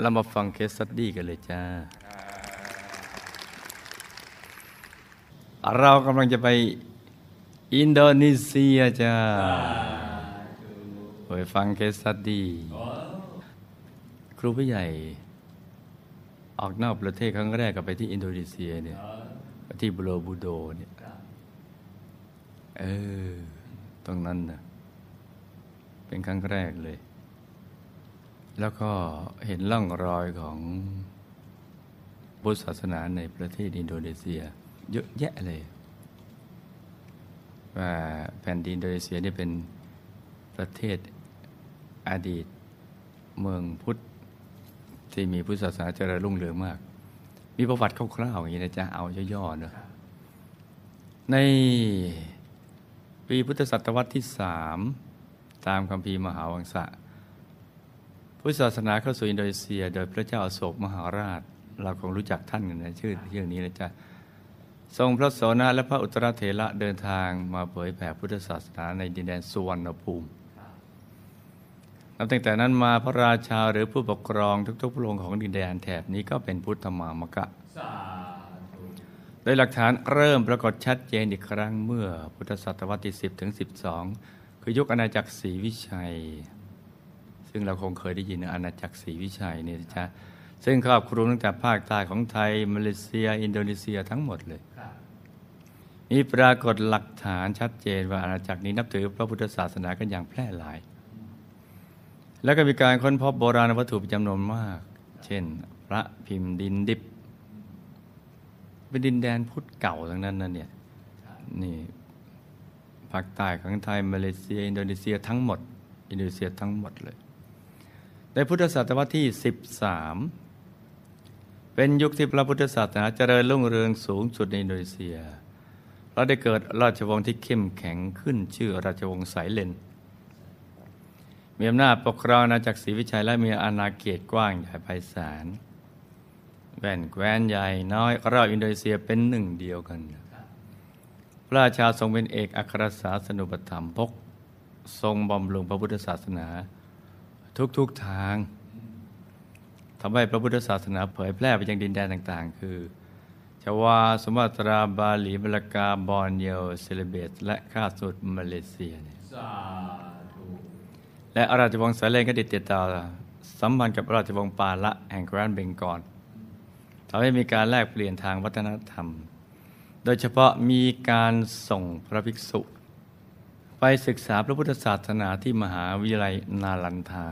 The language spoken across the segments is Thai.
เรามาฟัง case study กันเลยจ้า เรากำลังจะไปอินโดนีเซียจ้าไปฟัง case study ครูไม่ใหญ่ ออกนอกประเทศครั้งแรกก็ไปที่อินโดนีเซียเนี่ยที่โบโรบูโดเนี่ยเออตรงนั้นนะเป็นครั้งแรกเลย แล้วก็เห็นร่องรอยของพุทธศาสนาในประเทศอินโดนีเซีย เยอะแยะเลย ว่าแผ่นดินอินโดนีเซียนี่เป็นประเทศอดีตเมืองพุทธที่มีพุทธศาสนาเจริญรุ่งเรืองมาก มีประวัติคร่าวๆอย่างนี้นะจ๊ะ เอาย่อๆเนะในปีพุทธศตวรรษที่สามตามคำพีมหาวังสะ พุทธศาสนาเข้าสู่อินโดนีเซีย โดยพระเจ้าอโศกมหาราช เราคงรู้จักท่านกันนะชื่อชื่องนี้นะจ๊ะทรงพระโสนและพระอุตรเถระเดินทางมาเผยแผ่พุทธศาสนาในดินแดนสุวรรณภูมินับตั้งแต่นั้นมาพระราชาหรือผู้ปกครองทุกๆพระองค์ของดินแดนแถบนี้ก็เป็นพุทธมามกะ โดยหลักฐานเริ่มปรากฏชัดเจนอีกครั้งเมื่อพุทธศตวรรษที่ 10 ถึง 12 คือยุคอาณาจักรศรีวิชัย ซึ่งเราคงเคยได้ยินอาณาจักรศรีวิชัยนี่นะจ๊ะซึ่งครอบคลุมตั้งแต่ภาคใต้ของไทย มาเลเซีย อินโดนีเซียทั้งหมดเลยมีปรากฏหลักฐานชัดเจนว่าอาณาจักรนี้นับถือพระพุทธศาสนากันอย่างแพร่หลาย แล้วก็มีการค้นพบโบราณวัตถุเป็นจำนวนมาก เช่น พระพิมพ์ดินดิบ เป็นดินแดนพุทธเก่าทั้งนั้นนั่นเนี่ยนี่ภาคใต้ของไทยมาเลเซีย อินโดนีเซียทั้งหมด อินโดนีเซียทั้งหมดเลย ในพุทธศตวรรษที่ 13 เป็นยุคที่พระพุทธศาสนาเจริญรุ่งเรืองสูงสุดในอินโดนีเซียเราได้เกิดราชวงศ์ที่เข้มแข็งขึ้นชื่อราชวงศ์สายเลนมีอำนาจปกครองอาณาจักรศรีวิชัยและมีอาณาเขตกว้างใหญ่ไพศาลแว่นแคว้นใหญ่น้อยรอบอินโดนีเซียเป็นหนึ่งเดียวกัน พระราชาทรงเป็นเอกอัครศาสนูปถัมภกทรงบำรุงพระพุทธศาสนา ทุกๆทางทำให้พระพุทธศาสนาเผยแพร่ไปยังดินแดนต่างๆ คือ ชวา สุมาตรา บาหลี มะละกา บอร์เนียวเซเลเบส และคาบสมุทรมาเลเซียเนี่ยและอาราชวงศ์สายเลนก็ติดติดต่อสัมพันธ์กับราชวงศ์ปาละแห่งแคว้นเบงกอลทำให้มีการแลกเปลี่ยนทางวัฒนธรรม โดยเฉพาะมีการส่งพระภิกษุ ไปศึกษาพระพุทธศาสนาที่มหาวิทยาลัยนาลันทา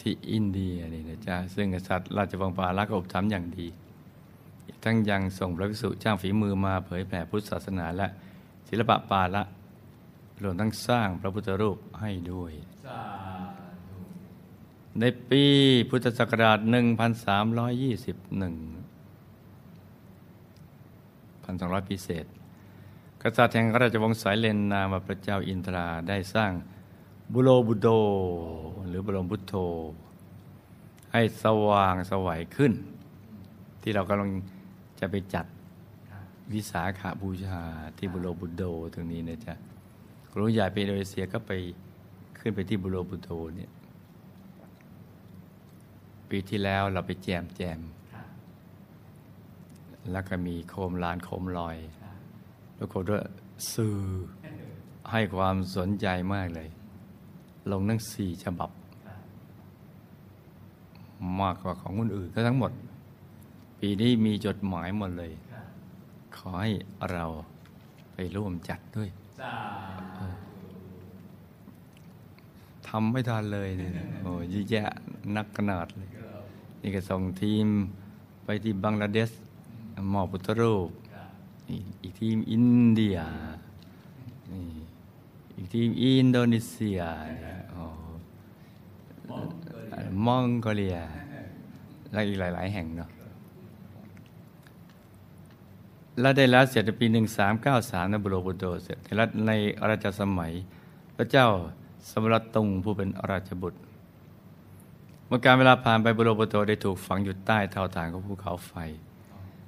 ที่อินเดียนี่นะจ๊ะซึ่งกษัตริย์ราชวงศ์ปาละก็อุปถัมภ์อย่างดีอีกทั้งยังส่งพระภิกษุจ้างฝีมือมาเผยแผ่พุทธศาสนาและศิลปะปาละรวมทั้งสร้างพระพุทธรูปให้ด้วย ในปีพุทธศักราช 1321 1200 ปีเศษ กษัตริย์แห่งราชวงศ์สายเลนนามาพระเจ้าอินทราได้สร้างบุโรบุโด หรือบรมพุทโธ ให้สว่างสวัยขึ้น ที่เรากำลังจะไปจัดวิสาขาบูชาที่บุโรบุโดตรงนี้นะจ๊ะครูใหญ่ไปอินโดนีเซียก็ไปขึ้นไปที่บุโรบุโดเนี่ยปีที่แล้วเราไปแจมแจม แล้วก็มีโคมลานโคมลอย แล้วก็ด้วยสื่อให้ความสนใจมากเลย ลงนังสี่ฉบับ มากกว่าของคนอื่นก็ทั้งหมด ปีนี้มีจดหมายหมดเลย ขอให้เราไปร่วมจัดด้วยทำไม่ทันเลยเนี่ยโอ้ยแยะนักขนาดเลย นี่ก็ส่งทีมไปที่บังกลาเทศมอบพุทธรูป นี่อีกทีมอินเดียนี่อีกทีมอินโดนีเซียเนี่ยโอ้มองโกเลียและอีกหลาย ๆ แห่งเนาะและได้แล้วเสร็จในปี 1393ในบุโรบุโดเสร็จในรัฐในราชสมัย พระเจ้าสมรตุงผู้เป็นราชบุตร เมื่อการเวลาผ่านไปบุโรบุโดได้ถูกฝังอยู่ใต้เท่าฐานของภูเขาไฟ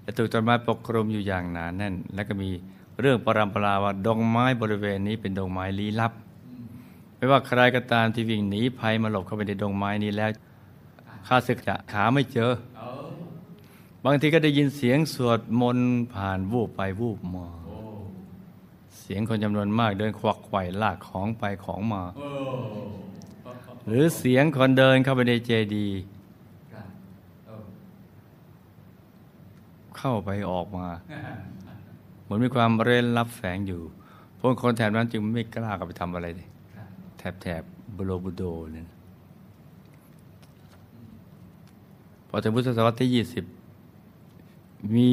และถูกต้นไม้ปกคลุมอยู่อย่างหนาแน่น และก็มีเรื่องปรำปราว่าดงไม้บริเวณนี้เป็นดงไม้ลี้ลับ ไม่ว่าใครก็ตามที่วิ่งหนีภัยมาหลบเข้าไปในดงไม้นี้แล้วข้าศึกจะหาไม่เจอ บางทีก็ได้ยินเสียงสวดมนต์ผ่านวูบไปวูบมาเสียงคนจำนวนมากเดินควักไขว่ลากของไปของมา หรือเสียงคนเดินเข้าไปในเจดีย์ เข้าไปออกมา เหมือนมีความเร้นลับแฝงอยู่พวกคนแถบนั้นจึงไม่กล้าเข้าไปทำอะไรเลยแถบแถบบุโรบุโดเนี่ยนะพอถึงพุทธศตวรรษที่ยี่สิบมี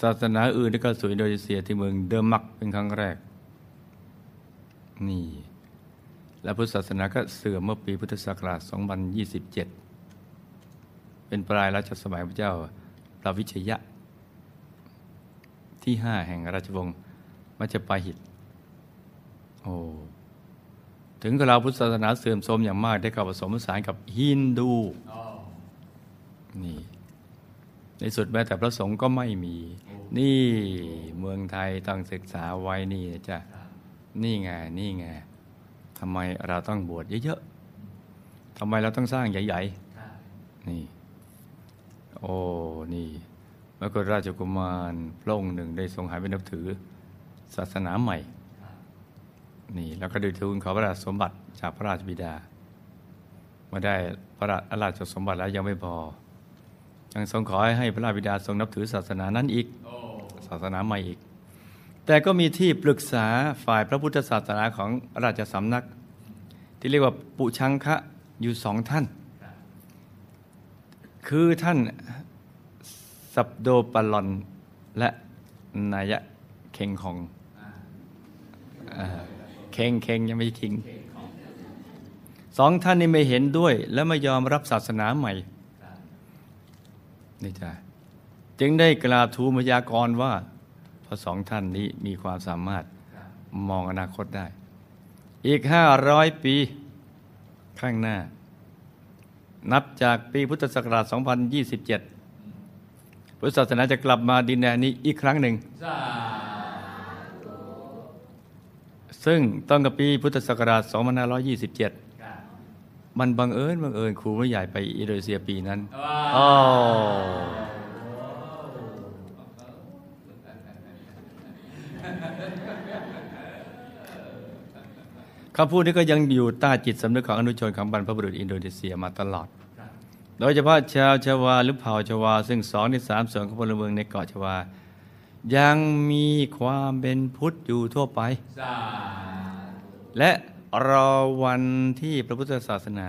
ศาสนาอื่นที่เข้าสู่อินโดนีเซียที่เมืองเดอร์มักเป็นครั้งแรก นี่ และพุทธศาสนาก็เสื่อมเมื่อปีพุทธศักราช 2027 เป็นปลายรัชสมัยพระเจ้าปราวิชยะ ที่ห้าแห่งราชวงศ์มัจจปาหิต โอ้ถึงกราพุทธศาสนาเสื่อมโทรมอย่างมากได้เข้าผสมผสานกับฮินดู นี่ ในสุดแม้แต่พระสงฆ์ก็ไม่มี นี่เมืองไทยต้องศึกษาไว้นี่นะจ้ะ นี่ไง นี่ไงทำไมเราต้องบวชเยอะๆทำไมเราต้องสร้างใหญ่ ๆ นี่ โอ้นี่มกุฎราชกุมารพระองค์หนึ่งได้ทรงหายไปนับถือ ศาสนาใหม่ นี่ แล้วก็ได้ทูลขอพระราชสมบัติจากพระราชบิดาเมื่อได้พระราชสมบัติแล้วยังไม่พอ ยังทรงขอให้พระราชบิดาทรงนับถือศาสนานั้นอีก ศาสนาใหม่อีก แต่ก็มีที่ปรึกษาฝ่ายพระพุทธศาสนาของราชสำนัก ที่เรียกว่าปุชังคะอยู่สองท่าน คือท่านสับโดปลอนและนายะเคงของเคงเคงยังไม่คิงสองท่านนี้ไม่เห็นด้วย และไม่ยอมรับศาสนาใหม่นี่จ้ะจึงได้กราบทูลพยากรว่าพระสองท่านนี้มีความสามารถมองอนาคตได้ อีกห้าร้อยปีข้างหน้า นับจากปีพุทธศักราช 2027 พุทธศาสนาจะกลับมาดินแดนนี้อีกครั้งหนึ่ง ซึ่งต้องกับปีพุทธศักราช 2527 มันบังเอิญบังเอิญครูไม่ใหญ่ไปอินโดนีเซียปีนั้น อ๋อ คำพูดนี้ก็ยังอยู่ใต้จิตสำนึกของอนุชนของบรรพบุรุษอินโดนีเซียมาตลอด โดยเฉพาะชาวชวาหรือเผ่าชวา ซึ่งสองในสามส่วนของพลเมืองในเกาะชวา ยังมีความเป็นพุทธอยู่ทั่วไป และรอวันที่พระพุทธศาสนา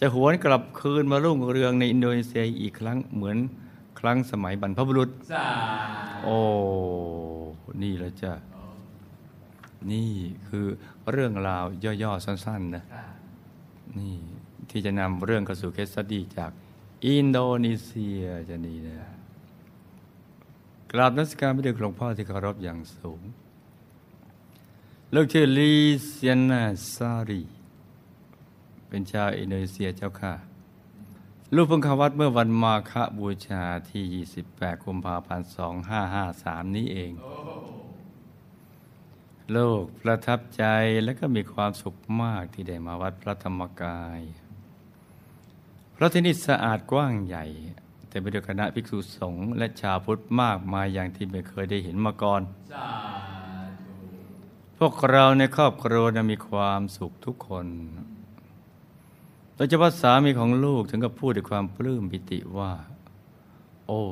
จะหวนกลับคืนมารุ่งเรืองในอินโดนีเซียอีกครั้งเหมือนครั้งสมัยบรรพบุรุษ โอ้ นี่แล้วจ้ะ นี่คือเรื่องราวย่อๆสั้นๆนะนี่ที่จะนำเรื่องกระสู่เคสสตี้จากอินโดนีเซียจะนี่นะกราบนักสการพระเดชหลวงพ่อที่เคารพอย่างสูงลูกชื่อลีเซียนาซารี เป็นชาวอินโดนีเซียเจ้าค่ะ ลูกเพิ่งเข้าวัดเมื่อวันมาฆบูชาที่ 28 กุมภาพันธ์ 2553 นี้เองโลกประทับใจและก็มีความสุขมากที่ได้มาวัดพระธรรมกายเพราะที่นี่สะอาดกว้างใหญ่ แต่ไปด้วยคณะภิกษุสงฆ์และชาวพุทธมากมายอย่างที่ไม่เคยได้เห็นมาก่อน พวกเราในครอบครัวนะมีความสุขทุกคนโดยเฉพาะสามีของลูกถึงกับพูดด้วยความปลื้มปิติว่า โอ้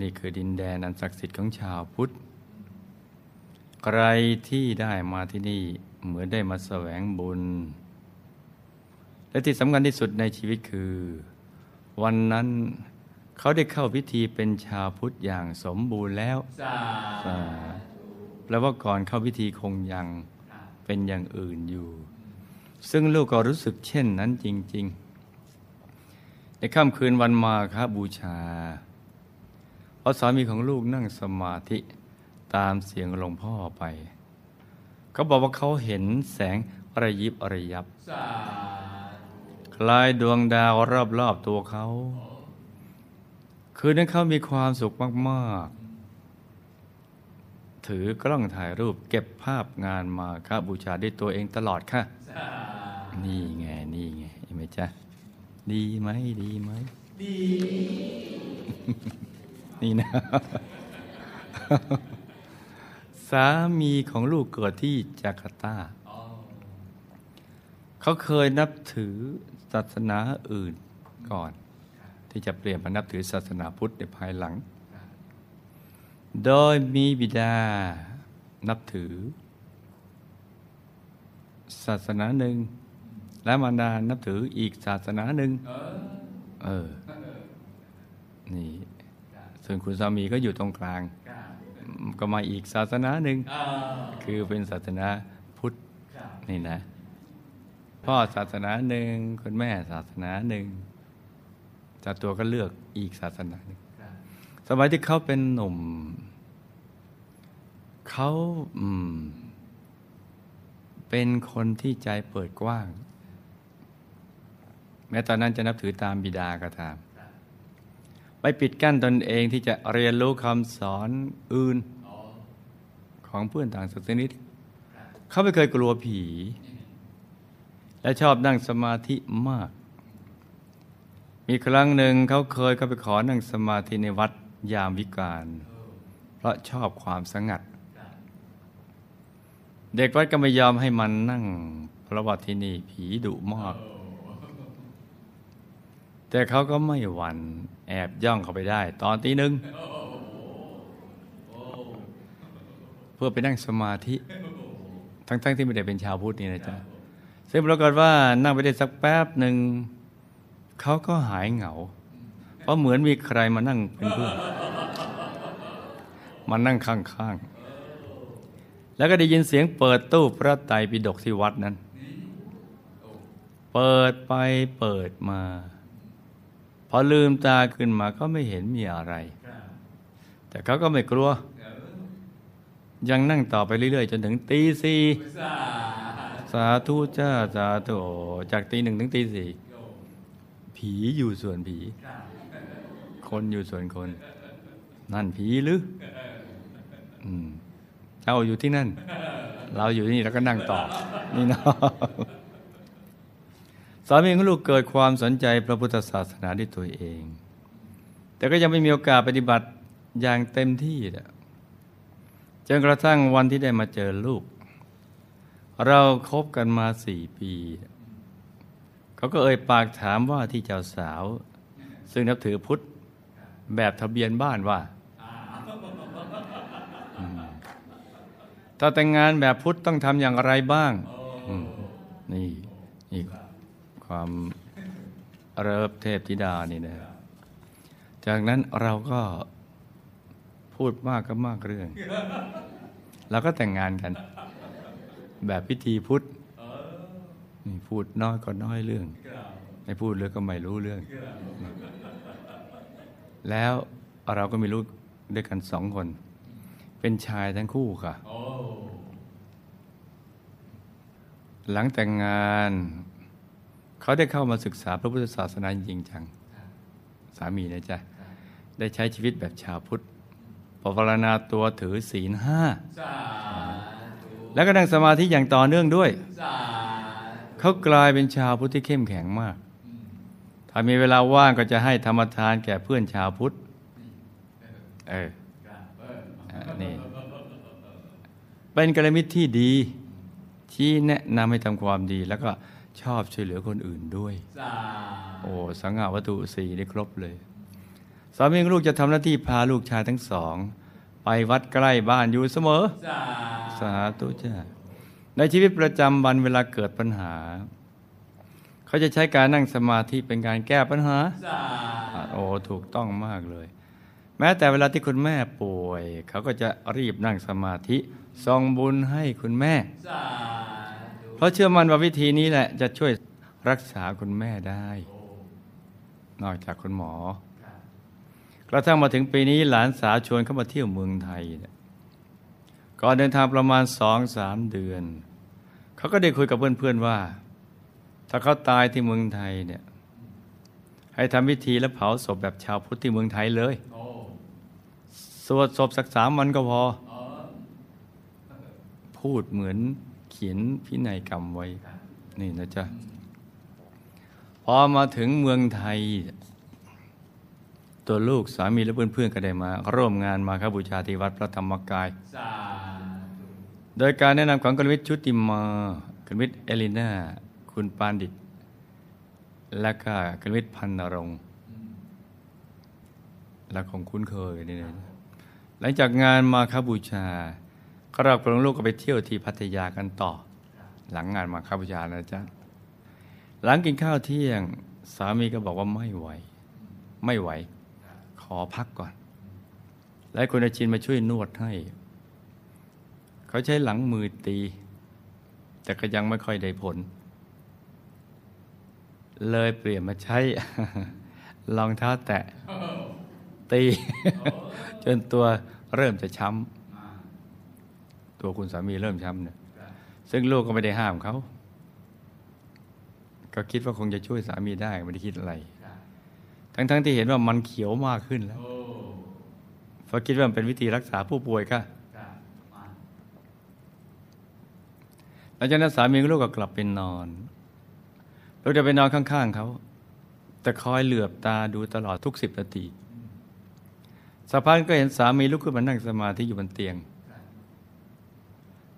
นี่คือดินแดนอันศักดิ์สิทธิ์ของชาวพุทธ ใครที่ได้มาที่นี่เหมือนได้มาแสวงบุญ และที่สำคัญที่สุดในชีวิตคือ วันนั้นเขาได้เข้าพิธีเป็นชาวพุทธอย่างสมบูรณ์แล้วสาแปลว่าก่อนเข้าพิธีคงยังเป็นอย่างอื่นอยู่ ซึ่งลูกก็รู้สึกเช่นนั้นจริง ๆ ในค่ำคืนวันมาคบูชาพอสามีของลูกนั่งสมาธิ ตามเสียงหลวงพ่อไปเขาบอกว่าเขาเห็นแสงระยิบระยับ คล้ายดวงดาวรอบๆตัวเขา คืนนั้นเขามีความสุขมากๆ ถือกล้องถ่ายรูปเก็บภาพงานมาค่าบูชาด้วยตัวเองตลอดค่ะ นี่ไง นี่ไงเห็นไหมจ๊ะ ดีไหมดีไหม ดี นี่นะ สามีของลูกเกิดที่จาการ์ตา เขาเคยนับถือศาสนาอื่นก่อน ที่จะเปลี่ยนมานับถือศาสนาพุทธในภายหลัง โดยมีบิดานับถือ ศาสนาหนึ่ง และมารดานับถืออีกศาสนาหนึ่ง เออ นี่ ส่วนคุณสามีก็อยู่ตรงกลาง ก็มาอีกศาสนาหนึ่งคือเป็นศาสนาพุทธนี่นะ พ่อศาสนาหนึ่งคุณแม่ศาสนาหนึ่งเจ้าตัวก็เลือกอีกศาสนาหนึ่งสมัยที่เขาเป็นหนุ่มเขาอืมเป็นคนที่ใจเปิดกว้าง แม้ตอนนั้นจะนับถือตามบิดาก็ตาม ไปปิดกั้นตนเองที่จะเรียนรู้คำสอนอื่นของเพื่อนต่างศาสนิกเขาไม่เคยกลัวผี และชอบนั่งสมาธิมาก มีครั้งหนึ่งเขาเคยเข้าไปขอนั่งสมาธิในวัดยามวิกาลเพราะชอบความสงัด เด็กวัดก็ไม่ยอมให้มันนั่งเพราะว่าที่นี่ผีดุมาก แต่เขาก็ไม่หวั่น แอบย่องเข้าไปได้ ตอนตีหนึ่งเพื่อไปนั่งสมาธิ ทั้งๆที่ไม่ได้เป็นชาวพุทธนี่นะจ๊ะซึ่งปรากฏว่านั่งไปได้สักแป๊บหนึ่งเขาก็หายเหงา เพราะเหมือนมีใครมานั่งเป็นเพื่อนมานั่งข้างๆ แล้วก็ได้ยินเสียงเปิดตู้พระไตรปิฎกที่วัดนั้น เปิดไปเปิดมา พอลืมตาขึ้นมาก็ไม่เห็นมีอะไร แต่เขาก็ไม่กลัว ยังนั่งต่อไปเรื่อยๆ จนถึงตีสี่สาธุจ้าสาธุจากตีหนึ่งถึงตีสี่ผีอยู่ส่วนผี คนอยู่ส่วนคน นั่นผีหรืออเจ้าอยู่ที่นั่น เราอยู่ที่นี่แล้วก็นั่งต่อนี่เนาะ สามีของลูกเกิดความสนใจพระพุทธศาสนาด้วยตัวเอง แต่ก็ยังไม่มีโอกาสปฏิบัติอย่างเต็มที่จนกระทั่งวันที่ได้มาเจอลูก เราครบกันมาสี่ปี เขาก็เอ่ยปากถามว่าที่เจ้าสาว ซึ่งนับถือพุทธแบบทะเบียนบ้านว่า ถ้าแต่งงานแบบพุทธต้องทำอย่างไรบ้างนี่นี่ ความเริบเทพธิดานี่นะจากนั้นเราก็พูดมากก็มากเรื่อง เราก็แต่งงานกัน แบบพิธีพุทธนี่พูดน้อยก็น้อยเรื่อง ไม่พูดเลยก็ไม่รู้เรื่อง แล้วเราก็มีลูกด้วยกันสองคน เป็นชายทั้งคู่ค่ะ หลังแต่งงาน เขาได้เข้ามาศึกษาพระพุทธศาสนาจริงจัง สามีนะจ๊ะ ได้ใช้ชีวิตแบบชาวพุทธภาวนาตัวถือศีลห้า แล้วก็นั่งสมาธิอย่างต่อเนื่องด้วย เขากลายเป็นชาวพุทธที่เข้มแข็งมาก ถ้ามีเวลาว่างก็จะให้ธรรมทานแก่เพื่อนชาวพุทธ เออนี่เป็นกัลยาณมิตรที่ดี ที่แนะนำให้ทำความดีแล้วก็ ชอบช่วยเหลือคนอื่นด้วย โอ้สังหาวัตถุสี่ได้ครบเลยสามีของลูกจะทำหน้าที่พาลูกชายทั้งสอง ไปวัดใกล้บ้านอยู่เสมอ สาธุจ้าในชีวิตประจำวันเวลาเกิดปัญหา เขาจะใช้การนั่งสมาธิเป็นการแก้ปัญหา โอ้ถูกต้องมากเลย แม้แต่เวลาที่คุณแม่ป่วย เขาก็จะรีบนั่งสมาธิส่งบุญให้คุณแม่เพ ราะเชื่อมั่นว่าวิธีนี้แหละ จะช่วยรักษาคุณแม่ได้ นอกจากคุณหมอกระทั่งมาถึงปีนี้หลานสาวชวนเข้ามาเที่ยวเมืองไทยเนี่ยก่อนเดินทางประมาณสองสามเดือน เขาก็ได้คุยกับเพื่อนๆว่า ถ้าเขาตายที่เมืองไทยเนี่ยให้ทำพิธีและเผาศพแบบชาวพุทธที่เมืองไทยเลยสวดศพสักสามวันก็พอ พูดเหมือน เขียนพินัยกรรมไว้ นี่นะจ๊ะ พอมาถึงเมืองไทย ตัวลูกสามีและเพื่อนๆก็ได้มา ร่วมงานมาครับบูชาที่วัดพระธรรมกาย โดยการแนะนำของกลวิทย์ชุติมากลวิทย์เอลิน่า คุณปานดิต และก็กลวิทย์พันนรงค์และคงคุ้นเคยนี่นะหลังจากงานมาคบูชา ก็เรากับลูกก็ไปเที่ยวที่พัทยากันต่อ หลังงานมาคบูชานะจ๊ะหลังกินข้าวเที่ยง สามีก็บอกว่าไม่ไหว ไม่ไหว ขอพักก่อน และคุณอาชินมาช่วยนวดให้ เขาใช้หลังมือตี แต่ก็ยังไม่ค่อยได้ผล เลยเปลี่ยนมาใช้รองเท้าแตะตี จนตัวเริ่มจะช้ำ ตัวคุณสามีเริ่มช้ำเนี่ยซึ่งลูกก็ไม่ได้ห้ามเขา ก็คิดว่าคงจะช่วยสามีได้ไม่ได้คิดอะไร ทั้งๆทที่เห็นว่ามันเขียวมากขึ้นแล้วเพราะคิดว่ามันเป็นวิธีรักษาผู้ป่วยค่ะหลังจากนั้นสามีกับลูกก็กลับไปนอนลูกจะไปนอนข้างๆเขาแต่คอยเหลือบตาดูตลอดทุกสิบนาทีสักพักก็เห็นสามีลุกขึ้นมานั่งสมาธิอยู่บนเตียง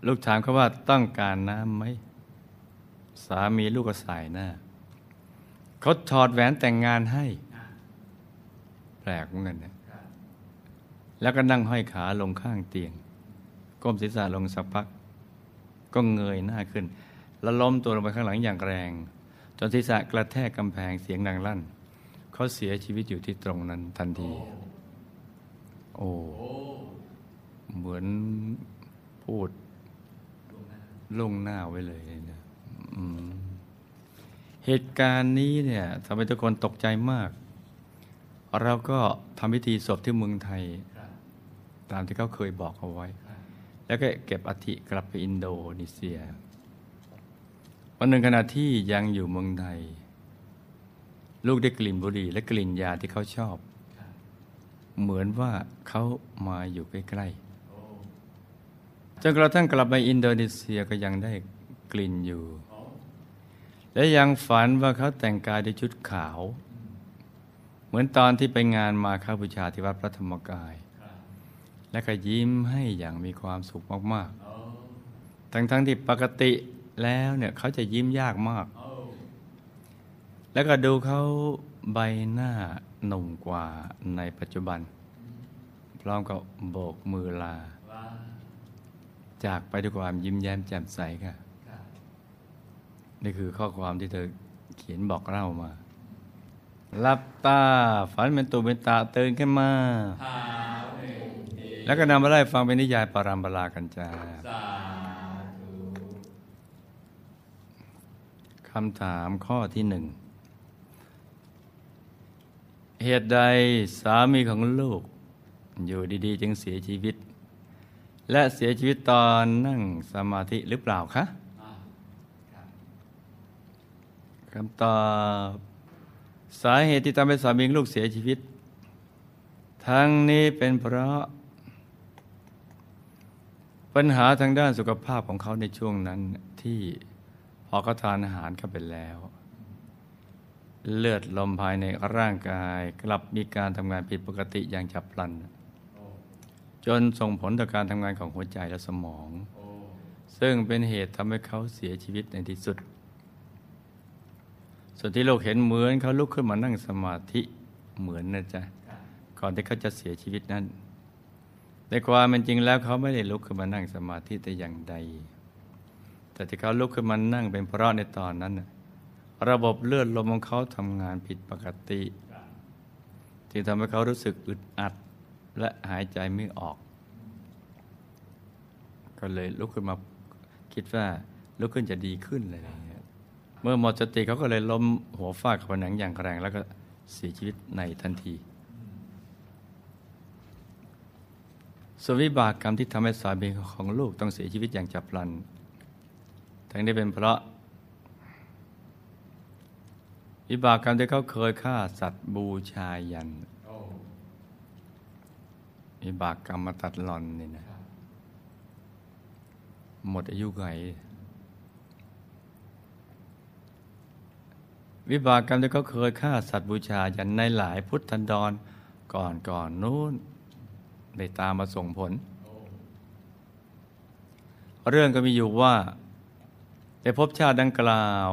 ลูกถามเขาว่าต้องการน้ำไหม สามีลูกก็สายหน้าเขาถอดแหวนแต่งงานให้ แปลกเหมือนกันนะแล้วก็นั่งห้อยขาลงข้างเตียง ก้มศีรษะลงสักพัก ก็เงยหน้าขึ้น แล้วล้มตัวลงไปข้างหลังอย่างแรง จนศีรษะกระแทกกำแพงเสียงดังลั่นเขาเสียชีวิตอยู่ที่ตรงนั้นทันที โอ้ เหมือนพูด ล่วงหน้าไว้เลยนะเหตุการณ์นี้เนี่ยทำให้ทุกคนตกใจมาก เราก็ทำพิธีศพที่เมืองไทย ตามที่เขาเคยบอกเอาไว้ แล้วก็เก็บอธิกลับไปอินโดนีเซียวันหนึ่งขณะที่ยังอยู่เมืองไทย ลูกได้กลิ่นบุหรี่และกลิ่นยาที่เขาชอบ เหมือนว่าเขามาอยู่ใกล้ๆ จนกระทั่งกลับไปอินโดนีเซียก็ยังได้กลิ่นอยู่ และยังฝันว่าเขาแต่งกายด้วยชุดขาว เหมือนตอนที่ไปงานมาค้าบูชาที่วัดพระธรรมกาย และก็ยิ้มให้อย่างมีความสุขมากๆ ทั้งๆทที่ปกติแล้วเนี่ยเขาจะยิ้มยากมาก แล้วก็ดูเขาใบหน้าหนุ่มกว่าในปัจจุบัน พร้อมกับโบกมือลา จากไปด้วยความยิ้มแย้มแจ่มใสค่ะนี่คือข้อความที่เธอเขียนบอกเล่ามาหลับตา ฝันเป็นตุเป็นตาตื่นขึ้นมา แล้วก็นำมาไล่ฟังเป็นนิยายปรามปรากันจาคำถามข้อที่หนึ่ง เหตุใดสามีของลูก อยู่ดี ๆ จึงเสียชีวิต และเสียชีวิตตอนนั่งสมาธิหรือเปล่าคะคำตอบสาเหตุที่ทำให้สามีลูกเสียชีวิต ทั้งนี้เป็นเพราะ ปัญหาทางด้านสุขภาพของเขาในช่วงนั้นที่พอเขาทานอาหารเข้าไปแล้ว เลือดลมภายในร่างกายกลับมีการทำงานผิดปกติอย่างฉับพลัน จนส่งผลต่อการทำงานของหัวใจและสมอง ซึ่งเป็นเหตุทำให้เขาเสียชีวิตในที่สุด ส่วนที่โลกเห็นเหมือนเขาลุกขึ้นมานั่งสมาธิเหมือนนะจ๊ะก่อนที่เขาจะเสียชีวิตนั้นในความเป็นจริงแล้วเขาไม่ได้ลุกขึ้นมานั่งสมาธิแต่อย่างใด แต่ที่เขาลุกขึ้นมานั่งเป็นเพราะในตอนนั้น ระบบเลือดลมของเขาทำงานผิดปกติ ที่ทำให้เขารู้สึกอึดอัด และหายใจไม่ออก ก็เลยลุกขึ้นมาคิดว่าลุกขึ้นจะดีขึ้นเลยอย่างเงี้ยเมื่อหมดสติเขาก็เลยล้มหัวฟาดกับผนังอย่างแรงแล้วก็เสียชีวิตในทันทีส่วนวิบากกรรมที่ทำให้สามีของลูกต้องเสียชีวิตอย่างฉับพลัน ทั้งนี้เป็นเพราะ วิบากกรรมที่เขาเคยฆ่าสัตว์บูชายัน วิบากกรรมมาตัดหลอนนี่นะ หมดอายุไขวิบากกรรมที่เขาเคยฆ่าสัตว์บูชายันในหลายพุทธันดรก่อนก่อนนู้นได้ตามมาส่งผล เรื่องก็มีอยู่ว่าในภพชาติดังกล่าว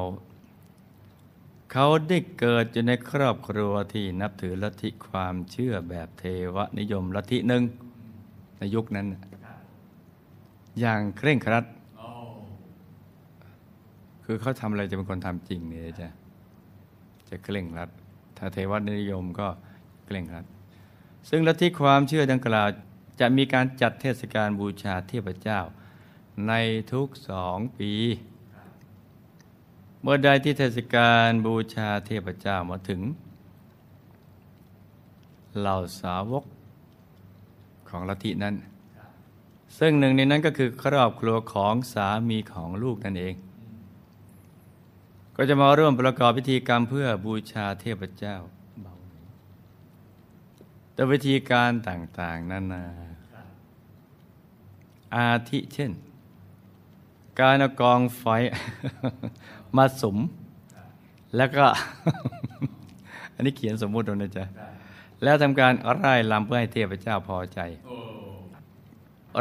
เขาได้เกิดอยู่ในครอบครัวที่นับถือลัทธิความเชื่อแบบเทวนิยมลัทธิหนึ่งในยุคนั้น อย่างเคร่งครัด คือเขาทำอะไรจะเป็นคนทำจริงเนี่ยจะจะเคร่งครัด ถ้าเทวนิยมก็เคร่งครัด ซึ่งลัทธิความเชื่อดังกล่าวจะมีการจัดเทศกาลบูชาเทพเจ้าในทุกสองปี เมื่อใดที่เทศกาลบูชาเทพเจ้ามาถึง เหล่าสาวกของลัทธินั้น ซึ่งหนึ่งในนั้นก็คือครอบครัวของสามีของลูกนั่นเอง ก็จะมาร่วมประกอบพิธีกรรมเพื่อบูชาเทพเจ้าแต่วิธีการต่าง ๆนานา อาทิเช่น การเอากองไฟ มาสม แล้วก็ อันนี้เขียนสมมุติเอานะจ๊ะแล้วทำการไร่ลำเพื่อให้เทพเจ้าพอใจ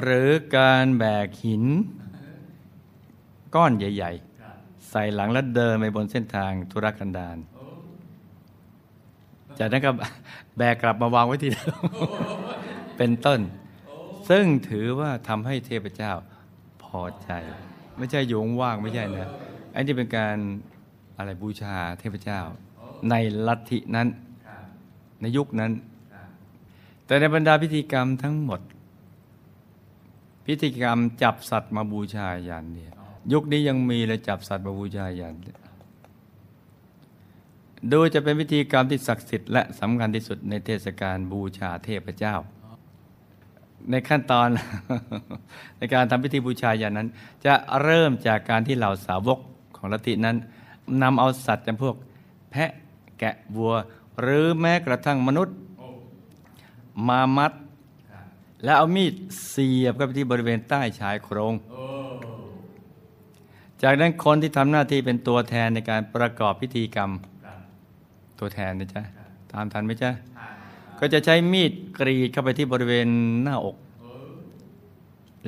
หรือการแบกหิน ก้อนใหญ่ ๆ ใส่หลังแล้วเดินไปบนเส้นทางธุรกันดารจากนั้นก็แบกกลับมาวางไว้ที่เดิมเป็นต้น ซึ่งถือว่าทำให้เทพเจ้าพอใจ ไม่ใช่โยงว่างไม่ใช่นะ อันนี้เป็นการอะไรบูชาเทพเจ้า ในลัทธินั้น ในยุคนั้น แต่ในบรรดาพิธีกรรมทั้งหมด พิธีกรรมจับสัตว์มาบูชายันเนี่ยยุคนี้ยังมีเลยจับสัตว์มาบูชายันดูจะเป็นพิธีกรรมที่ศักดิ์สิทธิ์และสำคัญที่สุดในเทศกาลบูชาเทพเจ้า ในขั้นตอนในการทำพิธีบูชาอย่างนั้น จะเริ่มจากการที่เหล่าสาวก ของลัทธินั้นนำเอาสัตว์จำพวก แพะแกะวัว หรือแม้กระทั่งมนุษย์ มามัด แล้วเอามีดเสียบเข้าไปที่บริเวณใต้ชายโครงจากนั้นคนที่ทำหน้าที่เป็นตัวแทนในการประกอบพิธีกรรม ตัวแทนนะจ๊ะตามทันไหมจ๊ะก็จะใช้มีดกรีดเข้าไปที่บริเวณหน้าอก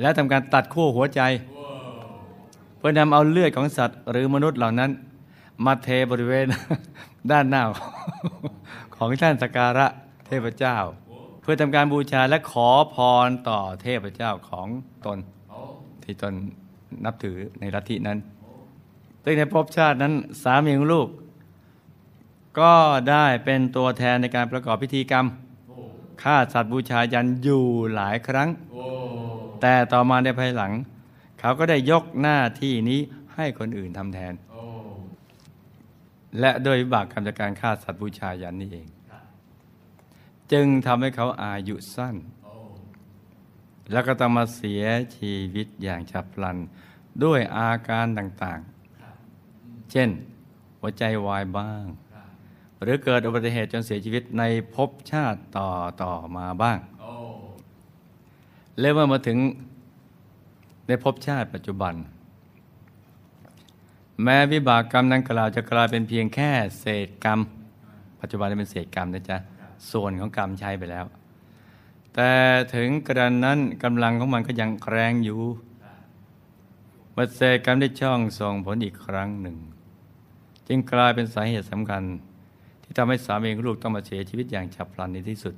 แล้วทำการตัดขั้วหัวใจ พื่อนำเอาเลือดของสัตว์ หรือมนุษย์เหล่านั้น มาเทบริเวณด้านหน้า ของท่านสการะเทพเจ้า เพื่อทำการบูชาและขอพรต่อเทพเจ้าของตน ที่ตนนับถือในลัทธินั้นซึ่งในภพชาตินั้นสามีของลูก ก็ได้เป็นตัวแทนในการประกอบพิธีกรรมฆ่าสัตว์บูชายันอยู่หลายครั้ง แต่ต่อมาในภายหลัง เขาก็ได้ยกหน้าที่นี้ให้คนอื่นทำแทน และโดยวิบากกรรมจากการฆ่าสัตว์บูชายันนี่เอง จึงทำให้เขาอายุสั้น แล้วก็ต้องมาเสียชีวิตอย่างฉับพลัน ด้วยอาการต่างๆ เช่น หัวใจวายบ้าง หรือเกิดอุบัติเหตุจนเสียชีวิตในภพชาติต่อต่อมาบ้างแล้วเมื่อมาถึง ในภพชาติปัจจุบัน แม้วิบากกรรมนั้นกล่าวจะกลายเป็นเพียงแค่เศษกรรม ปัจจุบันนี้เป็นเศษกรรมนะจ๊ะส่วนของกรรมใช้ไปแล้ว แต่ถึงกระนั้นกำลังของมันก็ยังแรงอยู่เมื่อเศษกรรมได้ช่องส่งผลอีกครั้งหนึ่ง จึงกลายเป็นสาเหตุสำคัญ ที่ทำให้สามีลูกต้องมาเสียชีวิตอย่างฉับพลันในที่สุด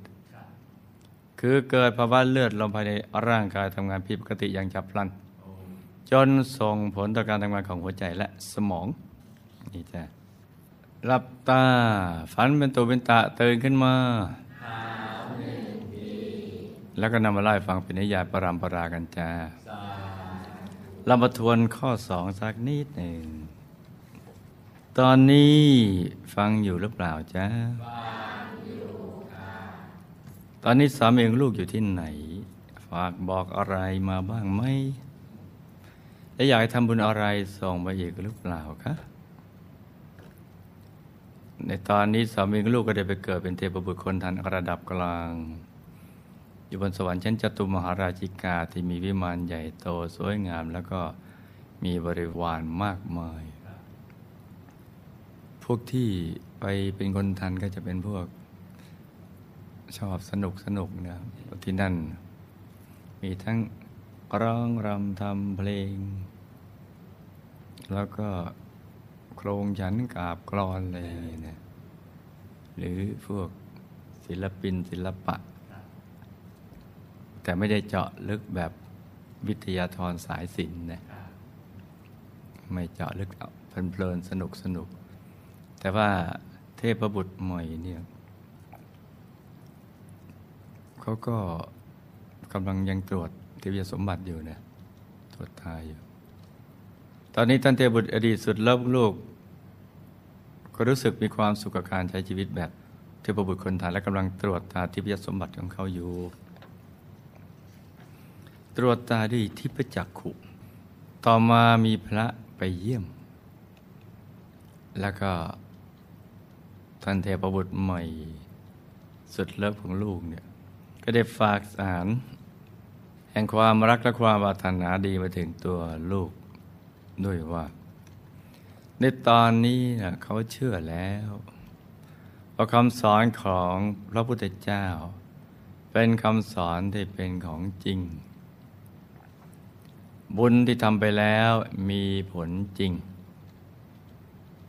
คือเกิดภาวะเลือดลมภายในร่างกายทำงานผิดปกติอย่างฉับพลัน จนส่งผลต่อการทำงานของหัวใจและสมองนี่จ้ะหลับตาฝันเป็นตัวเป็นตะตื่นขึ้นมา แล้วก็นำมาไล่าให้ฟังเป็นนิยายปรามปรากันจ้าเรามาทวนข้อสองสักนิดหนึ่ง ตอนนี้ฟังอยู่หรือเปล่าจ๊ะ ตอนนี้สามีของลูกอยู่ที่ไหน ฝากบอกอะไรมาบ้างไหมและอยากทำบุญอะไรส่งมาอีกหรือเปล่าคะในตอนนี้สามีของลูกก็ได้ไปเกิดเป็นเทพบุตรคนทันระดับกลาง อยู่บนสวรรค์ชั้นจตุมหาราชิกาที่มีวิมานใหญ่โตสวยงาม แล้วก็มีบริวารมากมาย พวกที่ไปเป็นคนทันก็จะเป็นพวก ชอบสนุกสนุกนะที่นั่น มีทั้งร้องรำทำเพลง แล้วก็โครงฉันกาบกรอนอะไรอย่างเงี้ยนะหรือพวกศิลปินศิลปะ แต่ไม่ได้เจาะลึกแบบวิทยาธรสายศิลป์นะไม่เจาะลึกเอาเพลินสนุกสนุก แต่ว่าเทพบุตรใหม่เนี่ย เขาก็กำลังยังตรวจเทวีสมบัติอยู่นะตรวจทายอยู่ ตอนนี้ท่านเทบุตรอดีตสุดเลิฟลูก ก็รู้สึกมีความสุขกับการใช้ชีวิตแบบเทพบุตรคนไทยและกำลังตรวจตาทิพยสมบัติของเขาอยู่ ตรวจตาด้วยทิพจักขุ ต่อมามีพระไปเยี่ยม แล้วก็ท่านเทพบุตรใหม่ สุดเลิฟของลูกเนี่ย ก็ได้ฝากสาร แห่งความรักและความปรารถนาดีมาถึงตัวลูกด้วยว่า ในตอนนี้นะเขาเชื่อแล้วว่าคำสอนของพระพุทธเจ้า เป็นคำสอนที่เป็นของจริง บุญที่ทำไปแล้วมีผลจริง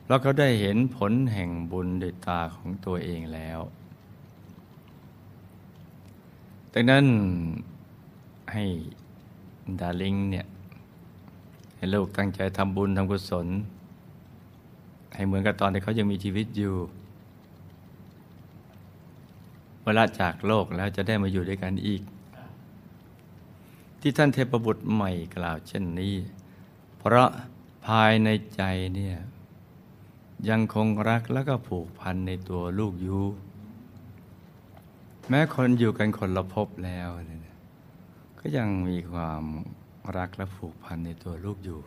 แล้วเขาได้เห็นผลแห่งบุญด้วยตาของตัวเองแล้ว ดังนั้นให้ดาริงเนี่ยให้ลูกตั้งใจทำบุญทำกุศล ให้เหมือนกับตอนที่เขายังมีชีวิตอยู่ เวลาจากโลกแล้วจะได้มาอยู่ด้วยกันอีก ที่ท่านเทพบุตรใหม่กล่าวเช่นนี้ เพราะภายในใจเนี่ยยังคงรักแล้วก็ผูกพันในตัวลูกอยู่ แม้คนอยู่กันคนละภพแล้วเนี่ยก็ยังมีความรักและผูกพันในตัวลูกอยู่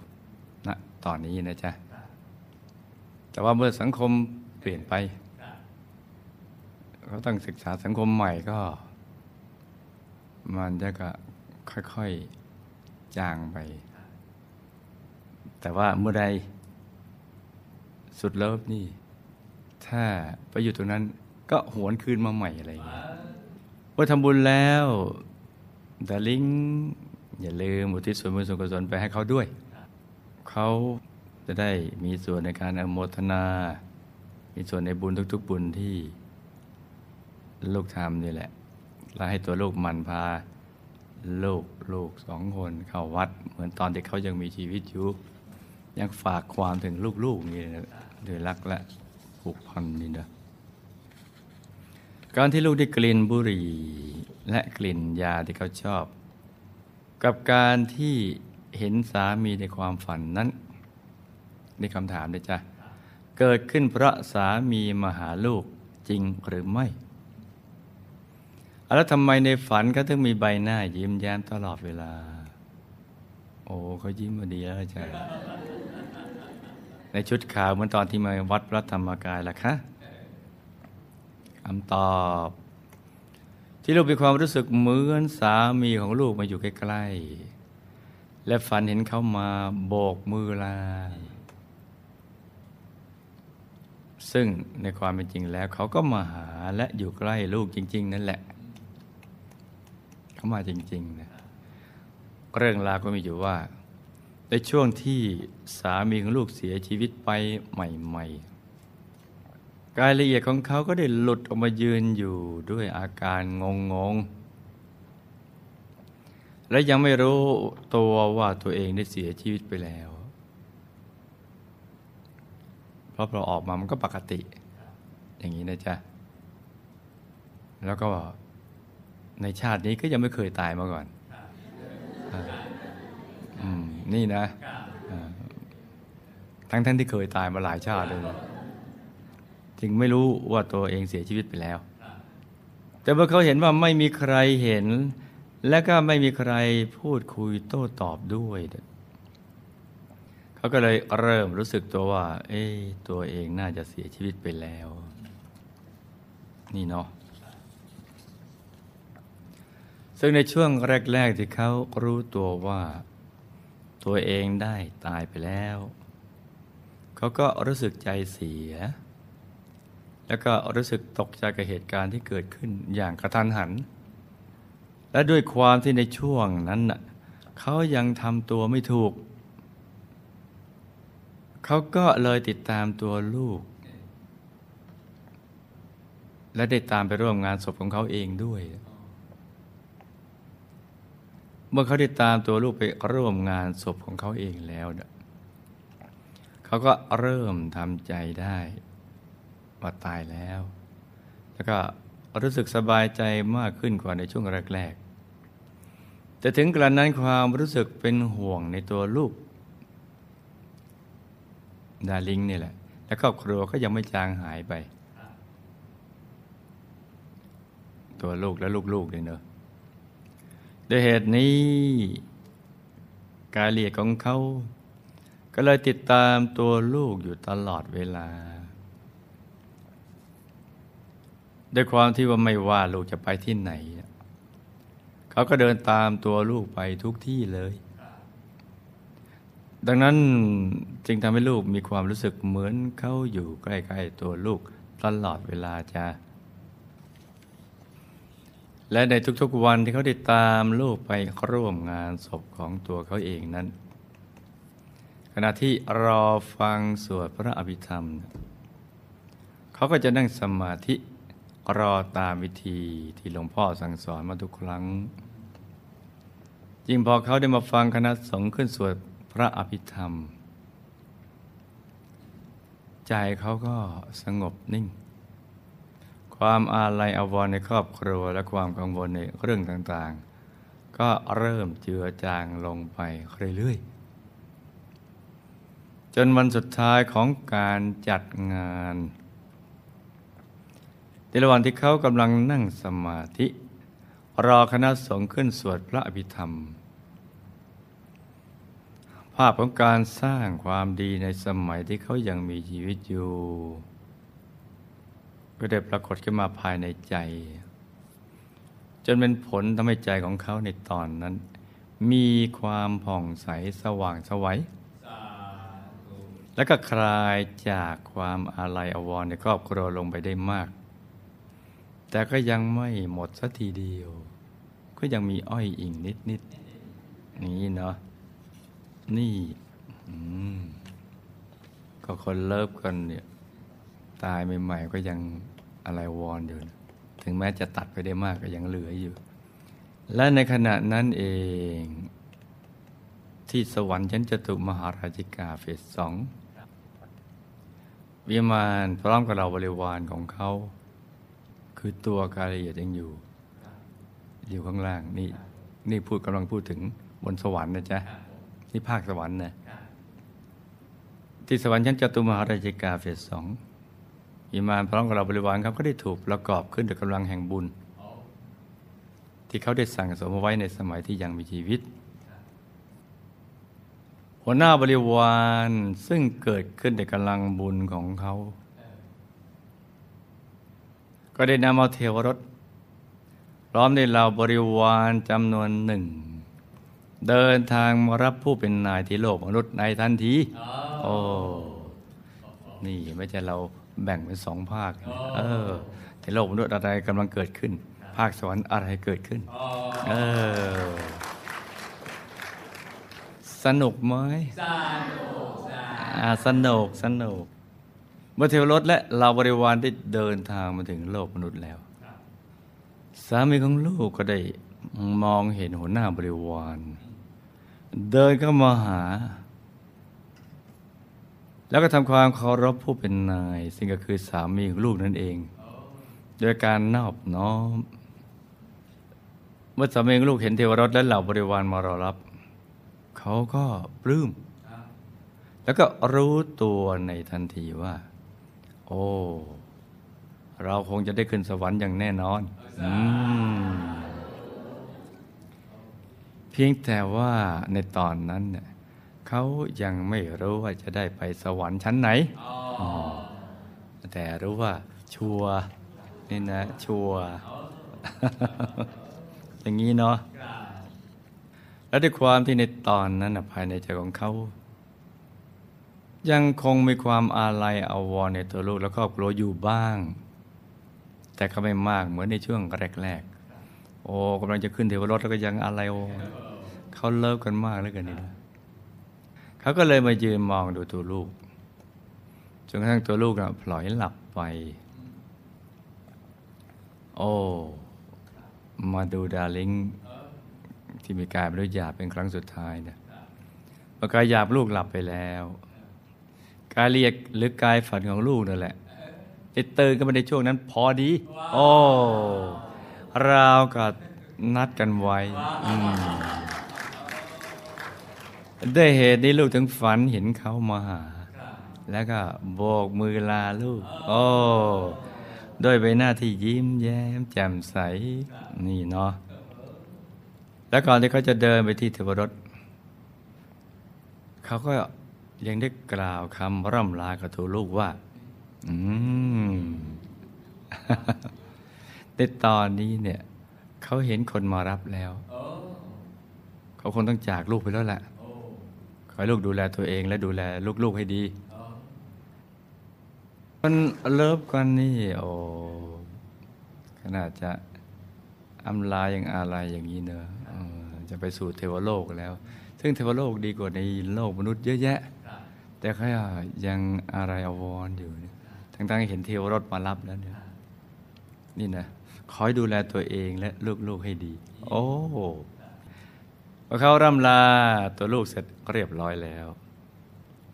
ณนะตอนนี้นะจ๊ะ แต่ว่าเมื่อสังคมเปลี่ยนไปเขาต้องศึกษาสังคมใหม่ก็ มันจะก็ค่อยๆจางไป แต่ว่าเมื่อใดสุดเลิฟนี่ ถ้าไปอยู่ตรงนั้น ก็หวนคืนมาใหม่อะไรอย่างเงี้ยพอทำบุญแล้วแต่ลิงอย่าลืมอุทิศส่วนบุญส่วนกุศลไปให้เขาด้วย เขาจะได้มีส่วนในการอโมทนา มีส่วนในบุญทุก ๆ บุญที่ลูกทำนี่แหละ แล้วให้ตัวลูกมันพาลูกลูกสองคนเข้าวัด เหมือนตอนที่เขายังมีชีวิตอยู่ ยังฝากความถึงลูกๆนี่นะด้วยรักและผูกพันนี่นะ การที่ลูกได้กลิ่นบุหรี่ และกลิ่นยาที่เขาชอบ กับการที่เห็นสามีในความฝันนั้นนี่คำถามเลยจ้ะเกิดขึ้นเพราะสามีมาหาลูกจริงหรือไม่แล้วทำไมในฝันเขาถึงมีใบหน้า ยิ้มแย้มตลอดเวลา โอ้เขายิ้มมาดีแล้วจ้ะในชุดขาวเหมือนตอนที่มาวัดพระธรรมกายล่ะคะำตอบ ที่ลูกมีความรู้สึกเหมือนสามีของลูกมาอยู่ใกล้ๆ และฝันเห็นเขามาโบกมือลา ซึ่งในความเป็นจริงแล้ว เขาก็มาหาและอยู่ใกล้ลูกจริง ๆ นั่นแหละ เขามาจริงๆนะเรื่องราวก็มีอยู่ว่าในช่วงที่สามีของลูกเสียชีวิตไปใหม่ ๆ กายละเอียดของเขาก็ได้หลุดออกมายืนอยู่ด้วยอาการงงๆและยังไม่รู้ตัวว่าตัวเองได้เสียชีวิตไปแล้ว เพราะพอออกมามันก็ปกติ อย่างนี้นะจ๊ะ แล้วก็ในชาตินี้ก็ยังไม่เคยตายมาก่อนอนี่นะ ทั้งท่านที่เคยตายมาหลายชาติเลยนะ จึงไม่รู้ว่าตัวเองเสียชีวิตไปแล้ว แต่เมื่อเขาเห็นว่าไม่มีใครเห็น และก็ไม่มีใครพูดคุยโต้ตอบด้วย เขาก็เลยเริ่มรู้สึกตัวว่า เอ้ตัวเองน่าจะเสียชีวิตไปแล้วนนี่เนาะซึ่งในช่วงแรก ๆ ที่เขารู้ตัวว่า ตัวเองได้ตายไปแล้ว เขาก็รู้สึกใจเสีย แล้วก็รู้สึกตกใจกับเหตุการณ์ที่เกิดขึ้นอย่างกระทันหัน และด้วยความที่ในช่วงนั้นน่ะเขายังทำตัวไม่ถูก เขาก็เลยติดตามตัวลูก และได้ตามไปร่วมงานศพของเขาเองด้วย เมื่อเขาได้ตามตัวลูกไปร่วมงานศพของเขาเองแล้วเนี่ยเขาก็เริ่มทำใจได้ ว่าตายแล้ว แล้วก็รู้สึกสบายใจมากขึ้นกว่าในช่วงแรกๆ แต่ถึงกระนั้นความรู้สึกเป็นห่วงในตัวลูก ดาลิงนี่แหละ และครอบครัวก็ยังไม่จางหายไป ตัวลูกและลูกๆเลยเนอะด้วยเหตุนี้กายเลียของเขา ก็เลยติดตามตัวลูกอยู่ตลอดเวลา ด้วยความที่ว่าไม่ว่าลูกจะไปที่ไหน เขาก็เดินตามตัวลูกไปทุกที่เลย ดังนั้นจึงทำให้ลูกมีความรู้สึกเหมือนเขาอยู่ใกล้ๆตัวลูกตลอดเวลาจ้าและในทุกๆวันที่เขาได้ตามลูกไปร่วมงานศพของตัวเขาเองนั้น ขณะที่รอฟังสวดพระอภิธรรม เขาก็จะนั่งสมาธิ รอตามวิธีที่หลวงพ่อสั่งสอนมาทุกครั้ง ยิ่งพอเขาได้มาฟังคณะสงฆ์ขึ้นสวดพระอภิธรรม ใจเขาก็สงบนิ่ง ความอาลัยอาวรณ์ในครอบครัวและความกังวลในเรื่องต่างๆ ก็เริ่มเจือจางลงไปเรื่อยๆจนวันสุดท้ายของการจัดงาน ในระหว่างที่เขากำลังนั่งสมาธิ รอคณะสงฆ์ขึ้นสวดพระอภิธรรม ภาพของการสร้างความดีในสมัยที่เขายังมีชีวิตอยู่ ก็ได้ปรากฏขึ้นมาภายในใจ จนเป็นผลทำให้ใจของเขาในตอนนั้น มีความผ่องใสสว่างสวัยและก็คลายจากความอาลัยอววรในครอบครัวลงไปได้มาก แต่ก็ยังไม่หมดสัทีเดียว ก็ยังมีอ้อยอิงนิดนิดนี้เนาะนี่ก็คนเลิฟกันเนี่ย ตายใหม่ๆก็ยังอะไรวอนอยู่ถึงแม้จะตัดไปได้มากก็ยังเหลืออยู่ และในขณะนั้นเอง ที่สวรรค์ชั้นจตุมหาราชิกาเฟสสองวิมานพร้อมกับเราบริวารของเขา คือตัวกายละเอียดยังอยู่ อยู่ข้างล่างนี่ นี่พูดกำลังพูดถึงบนสวรรค์นะจ๊ะที่ภาคสวรรค์นะที่สวรรค์ชั้นจตุมหาราชิกาเฟสสองอิมานพร้อมกับเราบริวารครับก็ได้ถูกประกอบขึ้นด้วยกำลังแห่งบุญ ที่เขาได้สั่งสมไว้ในสมัยที่ยังมีชีวิต หัวหน้าบริวารซึ่งเกิดขึ้นด้วยกำลังบุญของเขา ก็ได้นำเอาเทวรถพร้อมในเราบริวารจำนวนหนึ่ง เดินทางมารับผู้เป็นนายที่โลกมนุษย์ในทันทีโอ้นี่ไม่ใช่เราแบ่งเป็นสองภาค เออในโลกมนุษย์อะไรกำลังเกิดขึ้น ภาคสวรรค์อะไรเกิดขึ้น เออ สนุกไหมสนุกสนุกสนุกเมื่อเทวรถและเราบริวารได้เดินทางมาถึงโลกมนุษย์แล้ว สามีของลูกก็ได้มองเห็นหัวหน้าบริวาร เดินเข้ามาหา แล้วก็ทำความเคารพผู้เป็นนาย ซึ่งก็คือสามีของลูกนั่นเอง โดยการนอบน้อม เมื่อสามีของลูกเห็นเทวรถและเหล่าบริวารมารอรับ เขาก็ปลื้ม แล้วก็รู้ตัวในทันทีว่า โอ้ เราคงจะได้ขึ้นสวรรค์อย่างแน่นอนอเพียงแต่ว่าในตอนนั้นเนี่ยเขายังไม่รู้ว่าจะได้ไปสวรรค์ชั้นไหน แต่รู้ว่าชัวนี่นะ ชัวอย่างนี้เนาะแล้วด้วยความที่ในตอนนั้นนะภายในใจของเขา ยังคงมีความอาลัยอาวรในตัวลูกและครอบครัวอยู่บ้าง แต่ก็ไม่มากเหมือนในช่วงแรกๆ โอ้กำลังจะขึ้นเทวรถแล้วก็ยังอาลัยโอเขาเลิฟกันมากแล้วกันนี่นะเขาก็เลยมายืนมองดูตัวลูกจนกระทั่งตัวลูกนะพลอยหลับไป โอ้มาดูดาริงที่มีกายเป็นด้วยหยาบเป็นครั้งสุดท้ายนะพอกายหยาบลูกหลับไปแล้ว กายเรียกหรือกายฝันของลูกนั่นแหละจะตื่นกันมาในช่วงนั้นพอดี โอ้ราวกับนัดกันไว้อืมด้วยเหตุนี้ลูกถึงฝันเห็นเขามาหา แล้วก็โบกมือลาลูก โอ้ด้วยใบหน้าที่ยิ้มแย้มแจ่มใส นี่เนาะแล้วก่อนที่เขาจะเดินไปที่เทวรถ เขาก็ ยังได้กล่าวคำร่ำลากับทูลูกว่า อืมในตอนนี้เนี่ย เขาเห็นคนมารับแล้ว เขาคงต้องจากลูกไปแล้วแหละขอให้ลูกดูแลตัวเองและดูแลลูกๆให้ดีมันเลิฟกันนี่ โอ้ขนาดจะอำลายังอะไรอย่างนี้เนอะจะไปสู่เทวโลกแล้ว ซึ่งเทวโลกดีกว่าในโลกมนุษย์เยอะแยะ แต่เขายังอะไรอาวรอยู่เนี่ยทั้งๆเห็นเทวรถมารับแล้วเนี่ยนี่นะคอยดูแลตัวเองและลูกๆให้ดี โอ้พอเขาร่ำลาตัวลูกเสร็จเรียบร้อยแล้ว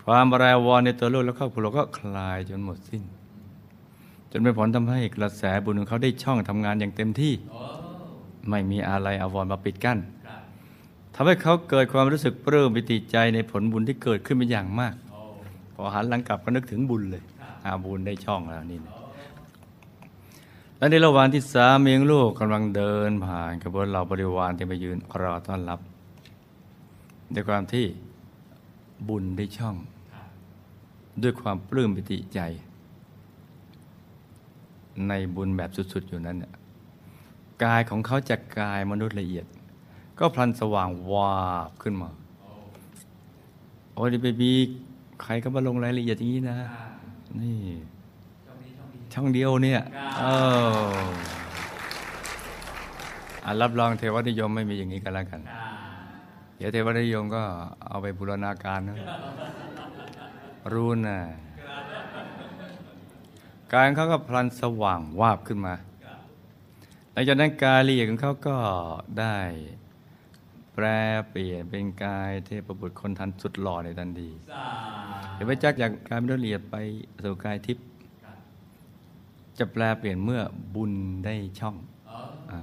ความราวรในตัวลูกและครอบครัวก็คลายจนหมดสิ้น จนเป็นผลทำให้กระแสบุญของเขาได้ช่องทำงานอย่างเต็มที่ ไม่มีอะไรอาวรมาปิดกั้นทำให้เขาเกิดความรู้สึกปลื้มปิติใจในผลบุญที่เกิดขึ้นเป็นอย่างมาก พอหันหลังกลับก็นึกถึงบุญเลยอาบุญได้ช่องแล้วนี่นะและในระหว่างที่สามีของลูกกำลังเดินผ่านกระบวนเราบริวารที่มายืนรอต้อนรับด้วยความที่บุญได้ช่อง ด้วยความปลื้มปิติใจ ในบุญแบบสุดๆอยู่นั้นเนี่ยกายของเขาจากกายมนุษย์ละเอียด ก็พลันสว่างวาบขึ้นมา โอ้ยไปบี ใครก็มาลงรายละเอียดอย่างนี้นะ นี่ช่องเดียวเนี่ยเอออะรับรองเทวนิยมไม่มีอย่างนี้กันแล้วกัน เดี๋ยวเทวนิยมก็เอาไปบูรณาการนะรู้นะกายของเขาก็พลันสว่างวาบขึ้นมาหลังจากนั้นกายละเอียดของเขาก็ได้ แปรเปลี่ยนเป็นกายเทพบุตรคนทันสุดหล่อในทันทีเดี๋ยวไปจักจากกายไม่ละเอียดไปสู่กายทิพย์จะแปลเปลี่ยนเมื่อบุญได้ช่องอา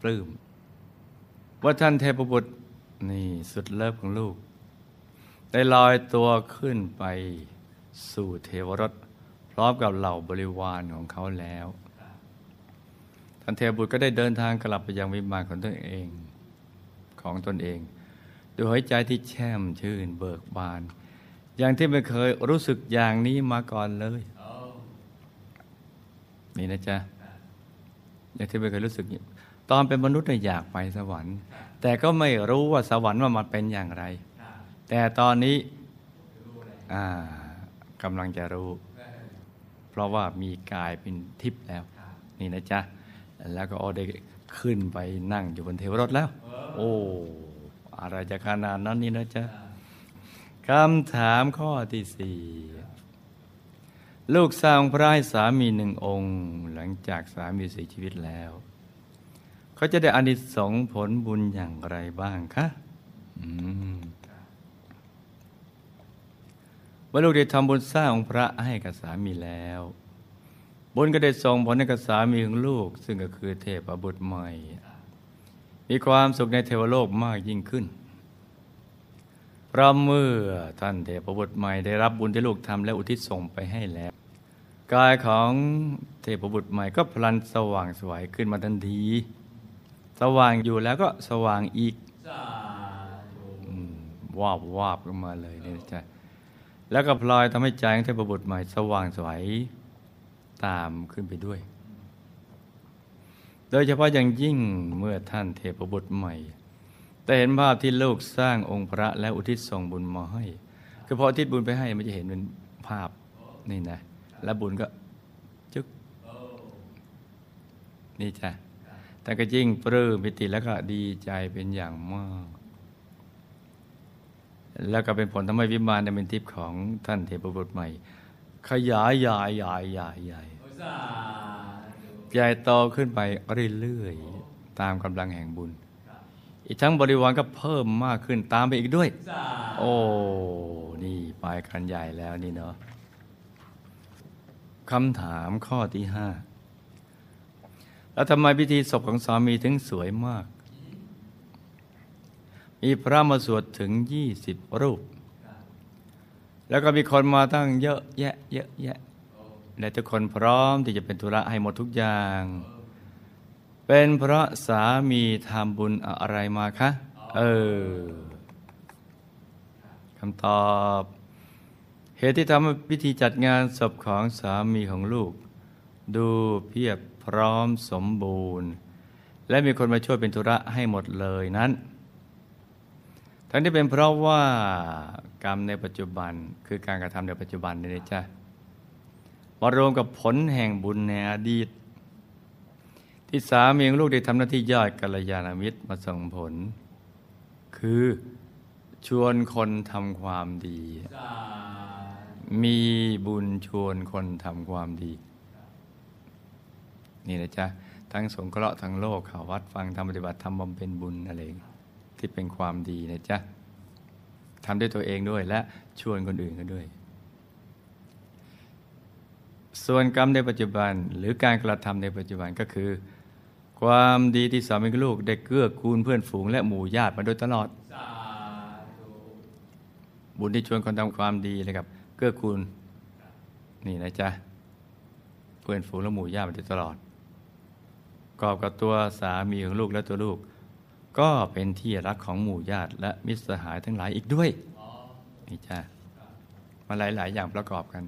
ปลื้มว่าท่านเทพบุตรนี่สุดเลิฟของลูก ได้ลอยตัวขึ้นไปสู่เทวรถพร้อมกับเหล่าบริวารของเขาแล้ว ท่านเทพบุตรก็ได้เดินทางกลับไปยังวิมานของตนเอง ของตนเองด้วยหัวใจที่แช่มชื่นเบิกบาน อย่างที่ไม่เคยรู้สึกอย่างนี้มาก่อนเลย นี่นะจ๊ะ อย่างที่ไม่เคยรู้สึก ตอนเป็นมนุษย์เนี่ยอยากไปสวรรค์ แต่ก็ไม่รู้ว่าสวรรค์ว่ามันเป็นอย่างไร แต่ตอนนี้กำลังจะรู้ เพราะว่ามีกายเป็นทิพย์แล้ว นี่นะจ๊ะ แล้วก็โอได้ ขึ้นไปนั่งอยู่บนเทวรถแล้ว โอ้ อะไรจะขนาดนั้นนี่นะจ๊ะคำถามข้อที่สี่ลูกสร้างพระให้สามีหนึ่งองค์ หลังจากสามีเสียชีวิตแล้ว เขาจะได้อานิสงส์ผลบุญอย่างไรบ้างคะเมื่อลูกได้ทำบุญสร้างองค์พระให้กับสามีแล้ว บุญก็ได้ส่งผลให้กับสามีของลูก ซึ่งก็คือเทพบุตรใหม่ มีความสุขในเทวโลกมากยิ่งขึ้นเพราะเมื่อท่านเทพบุตรใหม่ได้รับบุญที่ลูกทำและอุทิศส่งไปให้แล้ว กายของเทพบุตรใหม่ก็พลันสว่างสวยขึ้นมาทันที สว่างอยู่แล้วก็สว่างอีกวาบวาบขึ้นมาเลยเนี่ยจ้ะแล้วก็พลอยทำให้ใจของเทพบุตรใหม่สว่างสวย ตามขึ้นไปด้วย โดยเฉพาะอย่างยิ่งเมื่อท่านเทพบุตรใหม่ แต่เห็นภาพที่ลูกสร้างองค์พระและอุทิศส่งบุญมาให้คือพออุทิศบุญไปให้มันจะเห็นเป็นภาพนี่นะ แล้วบุญก็จึ๊กนี่จ้ะแต่ก็ยิ่งปลื้มปิติแล้วก็ดีใจเป็นอย่างมาก แล้วก็เป็นผลทำให้วิมานเป็นทิพย์ของท่านเทพบุตรใหม่ ขยายใหญ่ใหญ่ใหญ่ใหญ่ใหญ่โตขึ้นไปเรื่อยๆตามกำลังแห่งบุญ อีกทั้งบริวารก็เพิ่มมากขึ้นตามไปอีกด้วย โอ้นี่ไปกันใหญ่แล้วนี่เนาะคำถามข้อที่ห้าแล้วทำไมพิธีศพของสามีถึงสวยมาก มีพระมาสวดถึงยี่สิบรูป แล้วก็มีคนมาตั้งเยอะแยะ เยอะแยะและทุกคนพร้อมที่จะเป็นธุระให้หมดทุกอย่าง เป็นเพราะสามีทำบุญอะไรมาคะ เออคำตอบ เหตุที่ทำให้พิธีจัดงานศพของสามีของลูก ดูเพียบพร้อมสมบูรณ์ และมีคนมาช่วยเป็นธุระให้หมดเลยนั้น ทั้งที่เป็นเพราะว่า กรรมในปัจจุบันคือการกระทำในปัจจุบันนี่นะจ๊ะมารวมกับผลแห่งบุญในอดีต ที่สามีของลูกได้ทำหน้าที่ยอดกัลยาณมิตรมาส่งผล คือชวนคนทำความดี มีบุญชวนคนทำความดี นี่นะจ๊ะ ทั้งสงเคราะห์ทั้งโลกข่าววัดฟังทำปฏิบัติทำบำเพ็ญบุญอะไรที่เป็นความดีนะจ๊ะ ทำด้วยตัวเองด้วยและชวนคนอื่นกันด้วย ส่วนกรรมในปัจจุบันหรือการกระทำในปัจจุบันก็คือ ความดีที่สามีกับลูกได้เกื้อกูลเพื่อนฝูง และหมู่ญาติมาโดยตลอด บุญที่ชวนคนทำความดีเลยครับ เกื้อกูลนี่นะจ๊ะเพื่อนฝูงและหมู่ญาติมาโดยตลอดกอบกับตัวสามีของลูกและตัวลูก ก็เป็นที่รักของหมู่ญาติและมิตรสหายทั้งหลายอีกด้วยนี่จ้ะมาหลาย ๆ อย่างประกอบกัน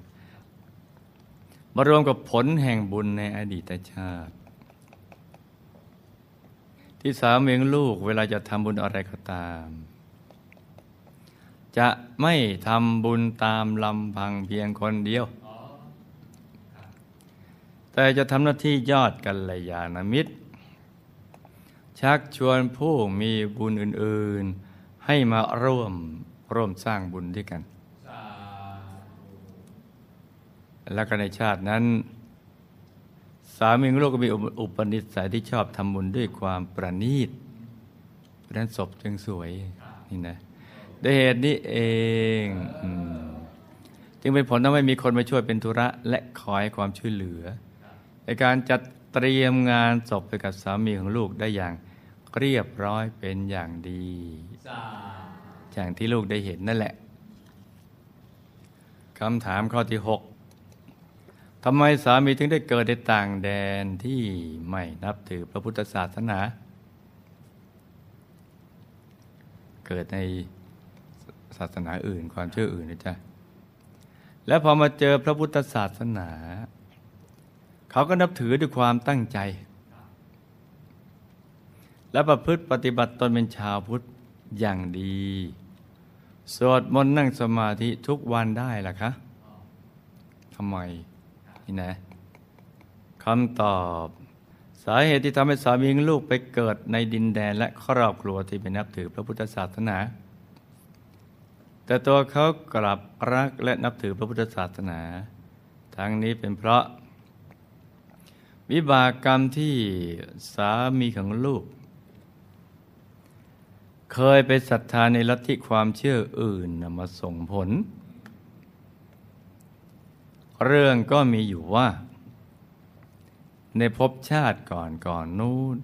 มารวมกับผลแห่งบุญในอดีตชาติ ที่สามีของลูกเวลาจะทำบุญอะไรก็ตาม จะไม่ทำบุญตามลำพังเพียงคนเดียว แต่จะทำหน้าที่ยอดกัลยาณมิตร ชักชวนผู้มีบุญอื่น ๆ ให้มาร่วมร่วมสร้างบุญด้วยกัน แล้วก็ในชาตินั้น สามีลูกก็มีอุปนิสัยที่ชอบทำบุญด้วยความประณีตเพราะนั้นศพจึงสวยนี่นะด้วยเหตุนี้เองอจึงเป็นผลทำให้มีคนมาช่วยเป็นธุระ และคอยความช่วยเหลือ ในการจัดเตรียมงานศพไปกับสามีของลูกได้อย่าง เรียบร้อยเป็นอย่างดี อย่างที่ลูกได้เห็นนั่นแหละคำถามข้อที่หกทำไมสามีถึงได้เกิดในต่างแดนที่ไม่นับถือพระพุทธศาสนา เกิดในศาสนาอื่นความเชื่ออื่นนะจ๊ะแล้วพอมาเจอพระพุทธศาสนา เขาก็นับถือด้วยความตั้งใจ และประพฤติปฏิบัติตนเป็นชาวพุทธอย่างดี สวดมนต์นั่งสมาธิทุกวันได้ล่ะคะทำไมนี่นะคำตอบ สาเหตุที่ทำให้สามีลูกไปเกิดในดินแดนและครอบครัวที่ไม่นับถือพระพุทธศาสนา แต่ตัวเขากลับรักและนับถือพระพุทธศาสนา ทั้งนี้เป็นเพราะ วิบากกรรมที่สามีของลูก เคยไปศรัทธาในลัทธิความเชื่ออื่นนำมาส่งผล เรื่องก็มีอยู่ว่า ในภพชาติก่อนก่อนนู้น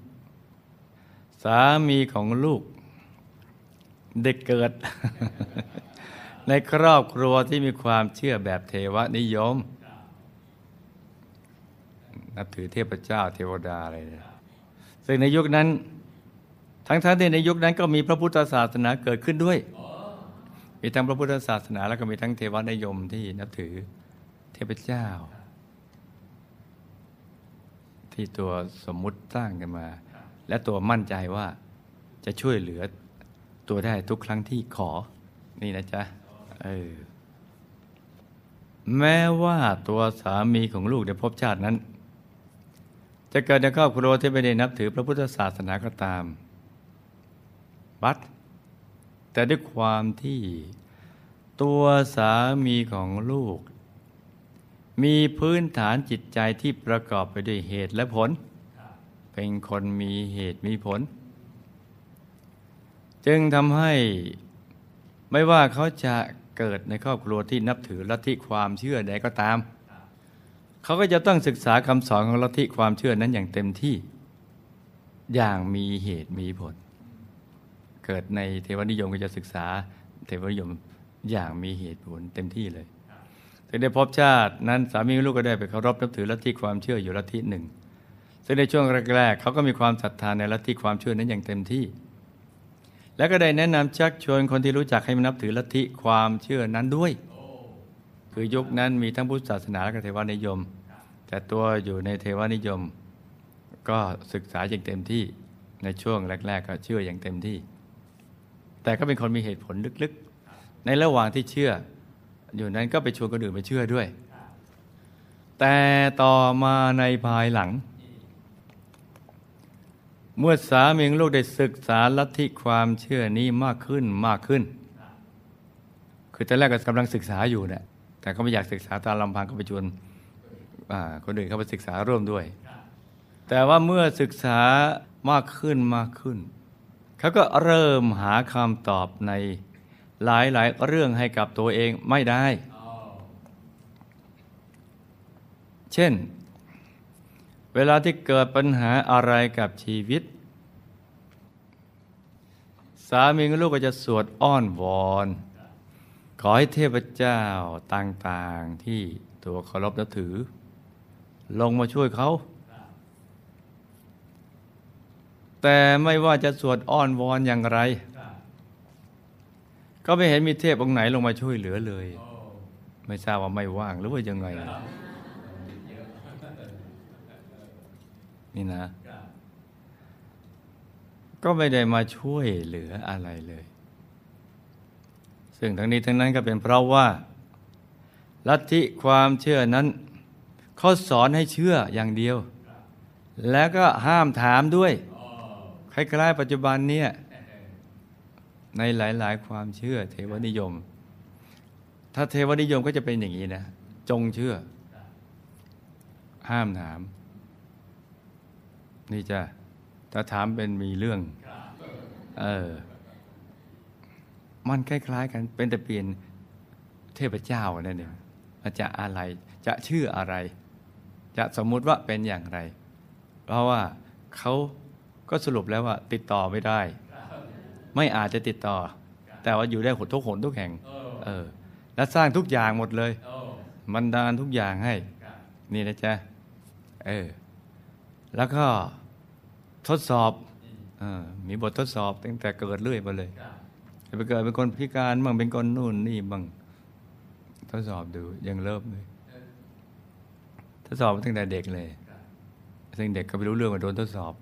สามีของลูกได้เกิด ในครอบครัวที่มีความเชื่อแบบเทวนิยม นับถือเทพเจ้าเทวดาอะไรเลยซึ่งในยุคนั้น ทั้งทั้งที่ในยุคนั้นก็มีพระพุทธศาสนาเกิดขึ้นด้วย มีทั้งพระพุทธศาสนา แล้วก็มีทั้งเทวนิยมที่นับถือเทพเจ้าทที่ตัวสมมุติสร้างกันมา และตัวมั่นใจว่าจะช่วยเหลือตัวได้ทุกครั้งที่ขอ นี่นะจ๊ะเออแม้ว่าตัวสามีของลูกในภพชาตินั้น จะเกิดในครอบครัวที่ไม่ได้นับถือพระพุทธศาสนาก็ตาม บัดแต่ด้วยความที่ตัวสามีของลูก มีพื้นฐานจิตใจที่ประกอบไปด้วยเหตุและผล เป็นคนมีเหตุมีผล จึงทำให้ไม่ว่าเขาจะเกิดในครอบครัวที่นับถือลัทธิความเชื่อใดก็ตาม เขาก็จะต้องศึกษาคำสอนของลัทธิความเชื่อนั้นอย่างเต็มที่ อย่างมีเหตุมีผล เกิดในเทวนิยมก็จะศึกษาเทวนิยมอย่างมีเหตุผลเต็มที่เลยแต่ในภพชาตินั้นสามีลูกก็ได้ไปเคารพนับถือลัทธิความเชื่ออยู่ลัทธิหนึ่ง ซึ่งในช่วงแรกๆเขาก็มีความศรัทธาในลัทธิความเชื่อนั้นอย่างเต็มที่ แล้วก็ได้แนะนำชักชวนคนที่รู้จักให้มานับถือลัทธิความเชื่อนั้นด้วย คือยุคนั้นมีทั้งพุทธศาสนาและก็เทวนิยม แต่ตัวอยู่ในเทวนิยม ก็ศึกษาอย่างเต็มที่ในช่วงแรก ๆ ก็เชื่ออย่างเต็มที่ แต่ก็เป็นคนมีเหตุผลลึกๆ ในระหว่างที่เชื่อ อยู่นั้นก็ไปชวนคนอื่นไปเชื่อด้วย แต่ต่อมาในภายหลัง เมื่อสามีของลูกได้ศึกษาลัทธิความเชื่อนี้มากขึ้นมากขึ้น คือตอนแรกก็กำลังศึกษาอยู่เนี่ยแต่ก็ไม่อยากศึกษาตามลำพังก็ไปชวนคนอื่นเข้าไปศึกษาร่วมด้วย แต่ว่าเมื่อศึกษามากขึ้นมากขึ้น เขาก็เริ่มหาคำตอบในหลายหลายเรื่องให้กับตัวเองไม่ได้ เช่น เวลาที่เกิดปัญหาอะไรกับชีวิต สามีกับลูกก็จะสวดอ้อนวอน ขอให้เทพเจ้าต่าง ๆ ที่ตัวเคารพนับถือ ลงมาช่วยเขา แต่ไม่ว่าจะสวดอ้อนวอนอย่างไร ก็ไม่เห็นมีเทพองค์ไหนลงมาช่วยเหลือเลย ไม่ทราบว่าไม่ว่างหรือว่ายังไง นี่นะ ก็ไม่ได้มาช่วยเหลืออะไรเลย ซึ่งทั้งนี้ทั้งนั้นก็เป็นเพราะว่า ลัทธิความเชื่อนั้นเขาสอนให้เชื่ออย่างเดียว แล้วก็ห้ามถามด้วย คล้ายๆปัจจุบันเนี่ยในหลาย ๆ ความเชื่อเทวนิยม ถ้าเทวนิยมก็จะเป็นอย่างนี้นะ จงเชื่อ ห้ามถาม นี่จะถ้าถามเป็นมีเรื่อง เออ มันคล้าย ๆ กันเป็นแต่เปลี่ยนเทพเจ้านั่นเองจะอะไรจะชื่ออะไร จะสมมุติว่าเป็นอย่างไร เพราะว่าเขา ก็สรุปแล้วว่าติดต่อไม่ได้ ไม่อาจจะติดต่อ แต่ว่าอยู่ได้หดทุกหนทุกแห่งเออและสร้างทุกอย่างหมดเลย มันดานทุกอย่างให้ นี่นะจ๊ะเออแล้วก็ทดสอบอมีบททดสอบตั้งแต่เกิดเรื่อยมาเลยไปเกิดเป็นคนพิการบ้างเป็นคนนู่นนี่บ้างทดสอบดูยังเริ่มเลยทดสอบตั้งแต่เด็กเลยซึ่งเด็กก็ไม่รู้เรื่องว่าโดนทดสอบ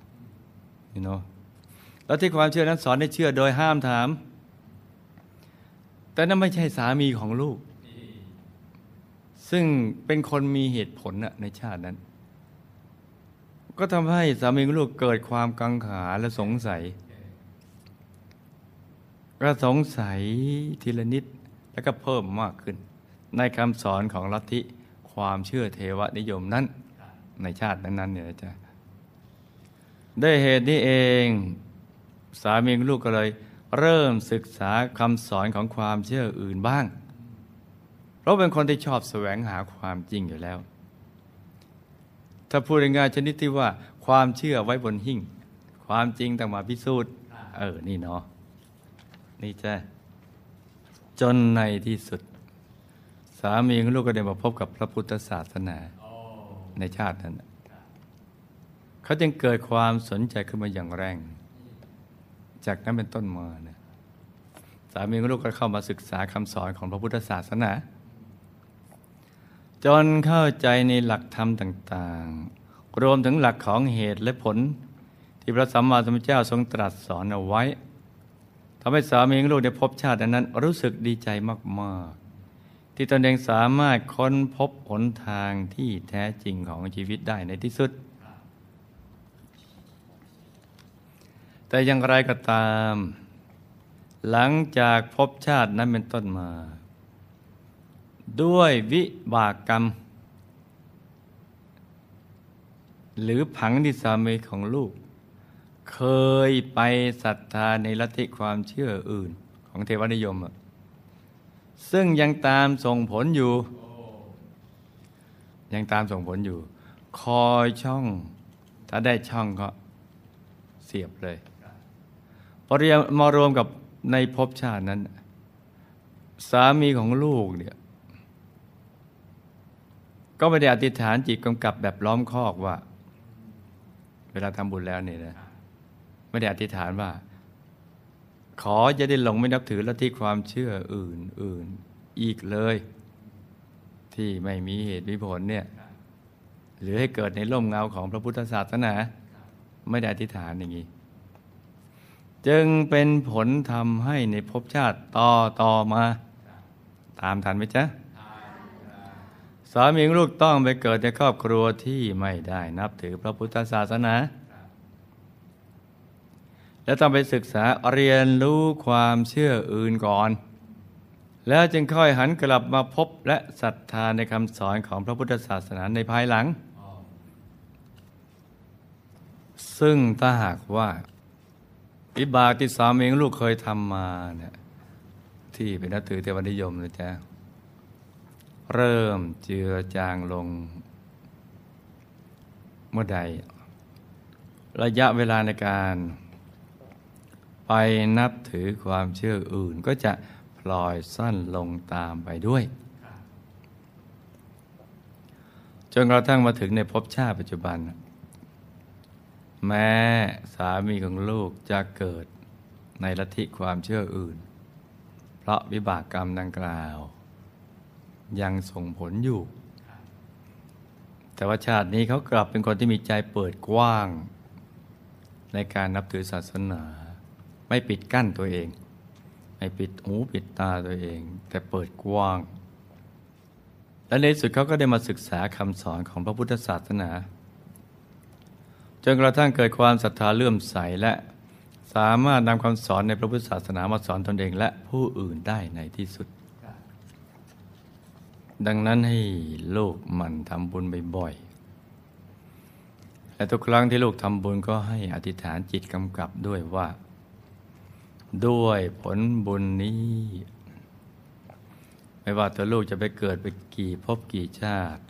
เนาะแล้วที่ความเชื่อนั้นสอนให้เชื่อโดยห้ามถาม แต่นั่นไม่ใช่สามีของลูก ซึ่งเป็นคนมีเหตุผลในชาตินั้น ก็ทำให้สามีของลูกเกิดความกังขาและสงสัย ก็สงสัยทีละนิดแล้วก็เพิ่มมากขึ้น ในคำสอนของลัทธิความเชื่อเทวนิยมนั้น ในชาตินั้นๆเนี่ยจ้ะ ด้วยเหตุนี้เอง สามีลูกก็เลย เริ่มศึกษาคำสอนของความเชื่ออื่นบ้าง เพราะเป็นคนที่ชอบแสวงหาความจริงอยู่แล้ว ถ้าพูดง่ายชนิดที่ว่า ความเชื่อไว้บนหิ่ง ความจริงต้องมาพิสูจน์ เออ นี่เนาะนี่จ้ะจนในที่สุด สามีของลูกก็ได้มาพบกับพระพุทธศาสนาในชาตินั้น เขาจึงเกิดความสนใจขึ้นมาอย่างแรง จากนั้นเป็นต้นมาเนี่ยสามีของลูกก็เข้ามาศึกษาคำสอนของพระพุทธศาสนา จนเข้าใจในหลักธรรมต่าง ๆ รวมถึงหลักของเหตุและผล ที่พระสัมมาสัมพุทธเจ้าทรงตรัสสอนเอาไว้ทำให้สามีลูกได้พบชาตินั้น รู้สึกดีใจมากๆ ที่ตนเองสามารถค้นพบหนทางที่แท้จริงของชีวิตได้ในที่สุด แต่อย่างไรก็ตาม หลังจากพบชาตินั้นเป็นต้นมา ด้วยวิบากกรรม หรือผังที่สามีของลูก เคยไปศรัทธาในลัทธิความเชื่ออื่นของเทวนิยม ซึ่งยังตามส่งผลอยู่ ยังตามส่งผลอยู่ คอยช่อง ถ้าได้ช่องก็เสียบเลย พอเรียนมารวมกับในภพชาตินั้น สามีของลูกเนี่ยก็ไม่ได้อธิษฐานจิตกำกับแบบล้อมคอกว่า เวลาทำบุญแล้วเนี่ยนะไม่ได้อธิษฐานว่า ขอจะได้หลงไม่นับถือลัทธิความเชื่ออื่นอื่นอีกเลย ที่ไม่มีเหตุมีผลเนี่ยหรือให้เกิดในร่มเงาของพระพุทธศาสนา ไม่ได้อธิษฐานอย่างนี้ จึงเป็นผลทำให้ในภพชาติต่อต่อมา ตามทันไหมจ๊ะสามีลูกต้องไปเกิดในครอบครัวที่ไม่ได้นับถือพระพุทธศาสนา และต้องไปศึกษาเรียนรู้ความเชื่ออื่นก่อน แล้วจึงค่อยหันกลับมาพบและศรัทธาในคำสอนของพระพุทธศาสนาในภายหลัง ซึ่งถ้าหากว่า อิบากที่สามีลูกเคยทำมาเนี่ยที่เป็นนับถือเทวนิยมนะจ๊ะเริ่มเจือจางลง เมื่อใด ระยะเวลาในการ ไปนับถือความเชื่ออื่น ก็จะพลอยสั้นลงตามไปด้วย จนกระทั่งมาถึงในภพชาติปัจจุบัน แม้สามีของลูกจะเกิดในลัทธิความเชื่ออื่น เพราะวิบากกรรมดังกล่าว ยังส่งผลอยู่ แต่ว่าชาตินี้เขากลับเป็นคนที่มีใจเปิดกว้าง ในการนับถือศาสนา ไม่ปิดกั้นตัวเอง ไม่ปิดหูปิดตาตัวเอง แต่เปิดกว้าง และในสุดเขาก็ได้มาศึกษาคำสอนของพระพุทธศาสนา นกระทั่งเกิดความศรัทธาเลื่อมใสและสามารถนำคำสอนในพระพุทธศาสนามาสอนตนเองและผู้อื่นได้ในที่สุด ดังนั้นให้ลูกมันทำบุญบ่อยๆ และทุกครั้งที่ลูกทำบุญก็ให้อธิษฐานจิตกำกับด้วยว่า ด้วยผลบุญนี้ ไม่ว่าตัวลูกจะไปเกิดไปกี่ภพกี่ชาติ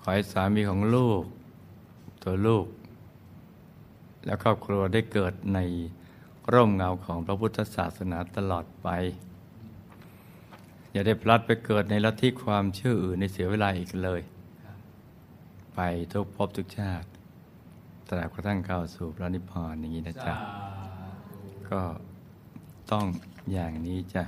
ขอให้สามีของลูก ตัวลูก และครอบครัวได้เกิดในร่มเงาของพระพุทธศาสนาตลอดไป อย่าได้พลัดไปเกิดในลัทธิความเชื่ออื่นในเสียเวลาอีกเลย ไปทุกภพทุกชาติตราบกระทั่งเข้าสู่พระนิพพานอย่างนี้นะจ๊ะก็ต้องอย่างนี้จ้ะ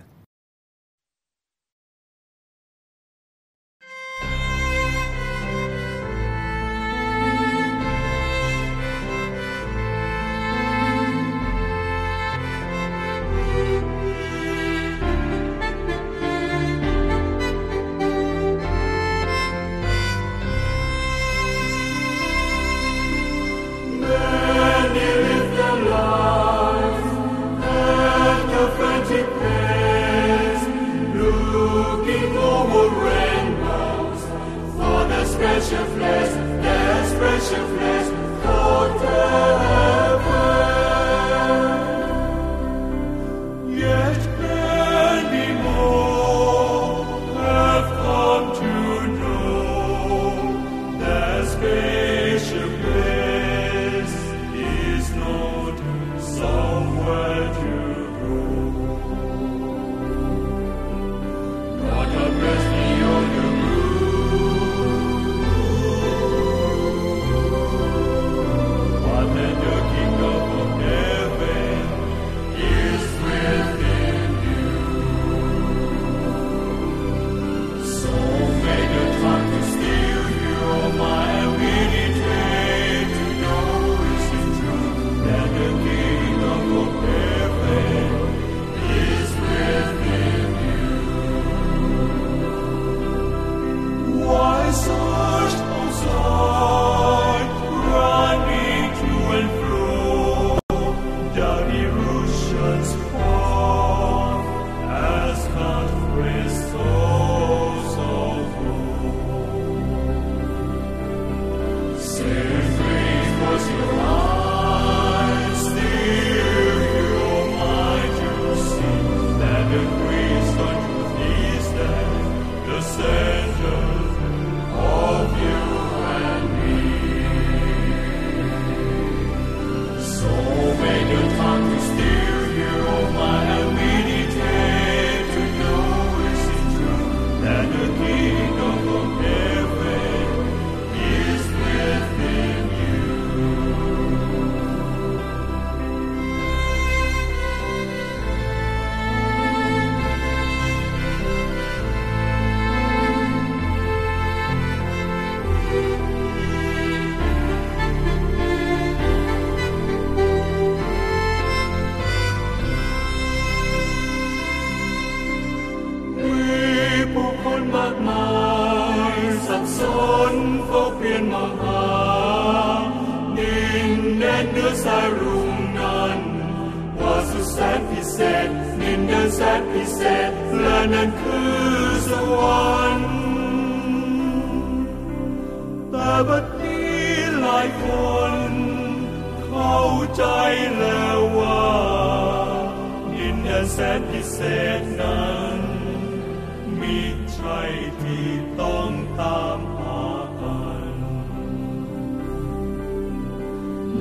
soul.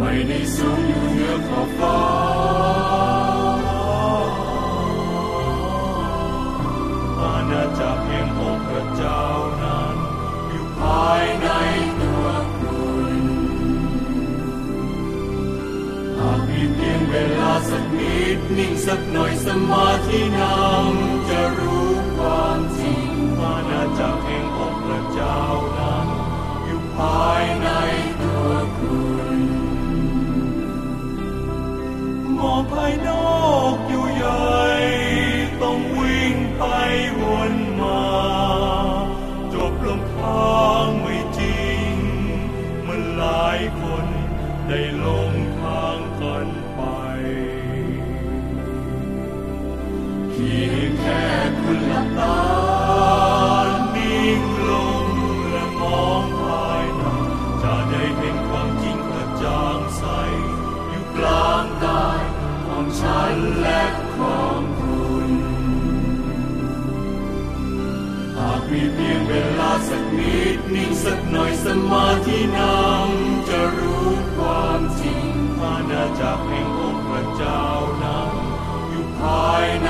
ไม่ได้สูงอยู่เหนือขอบฟ้า อาณาจักรแห่งองค์พระเจ้านั้น อยู่ภายในตัวคุณหากมีเพียงเวลาสักนิดนิ่งสักหน่อยสมาธินำจะรู้ความจริงอาณาจักรแห่งองค์พระเจ้านั้น อยู่ภายใน มองภายนอกอยู่ใหญ่ต้องวิ่งไปวนมา จบลงทางไม่จริง มันหลายคนได้ลงทางกันไปเพียงแค่คุณหลับตา สักนิดนิ่งสักหน่อยสมาธินำจะรู้ความจริงอาณาจักรแห่งองค์พระเจ้านำอยู่ภายใน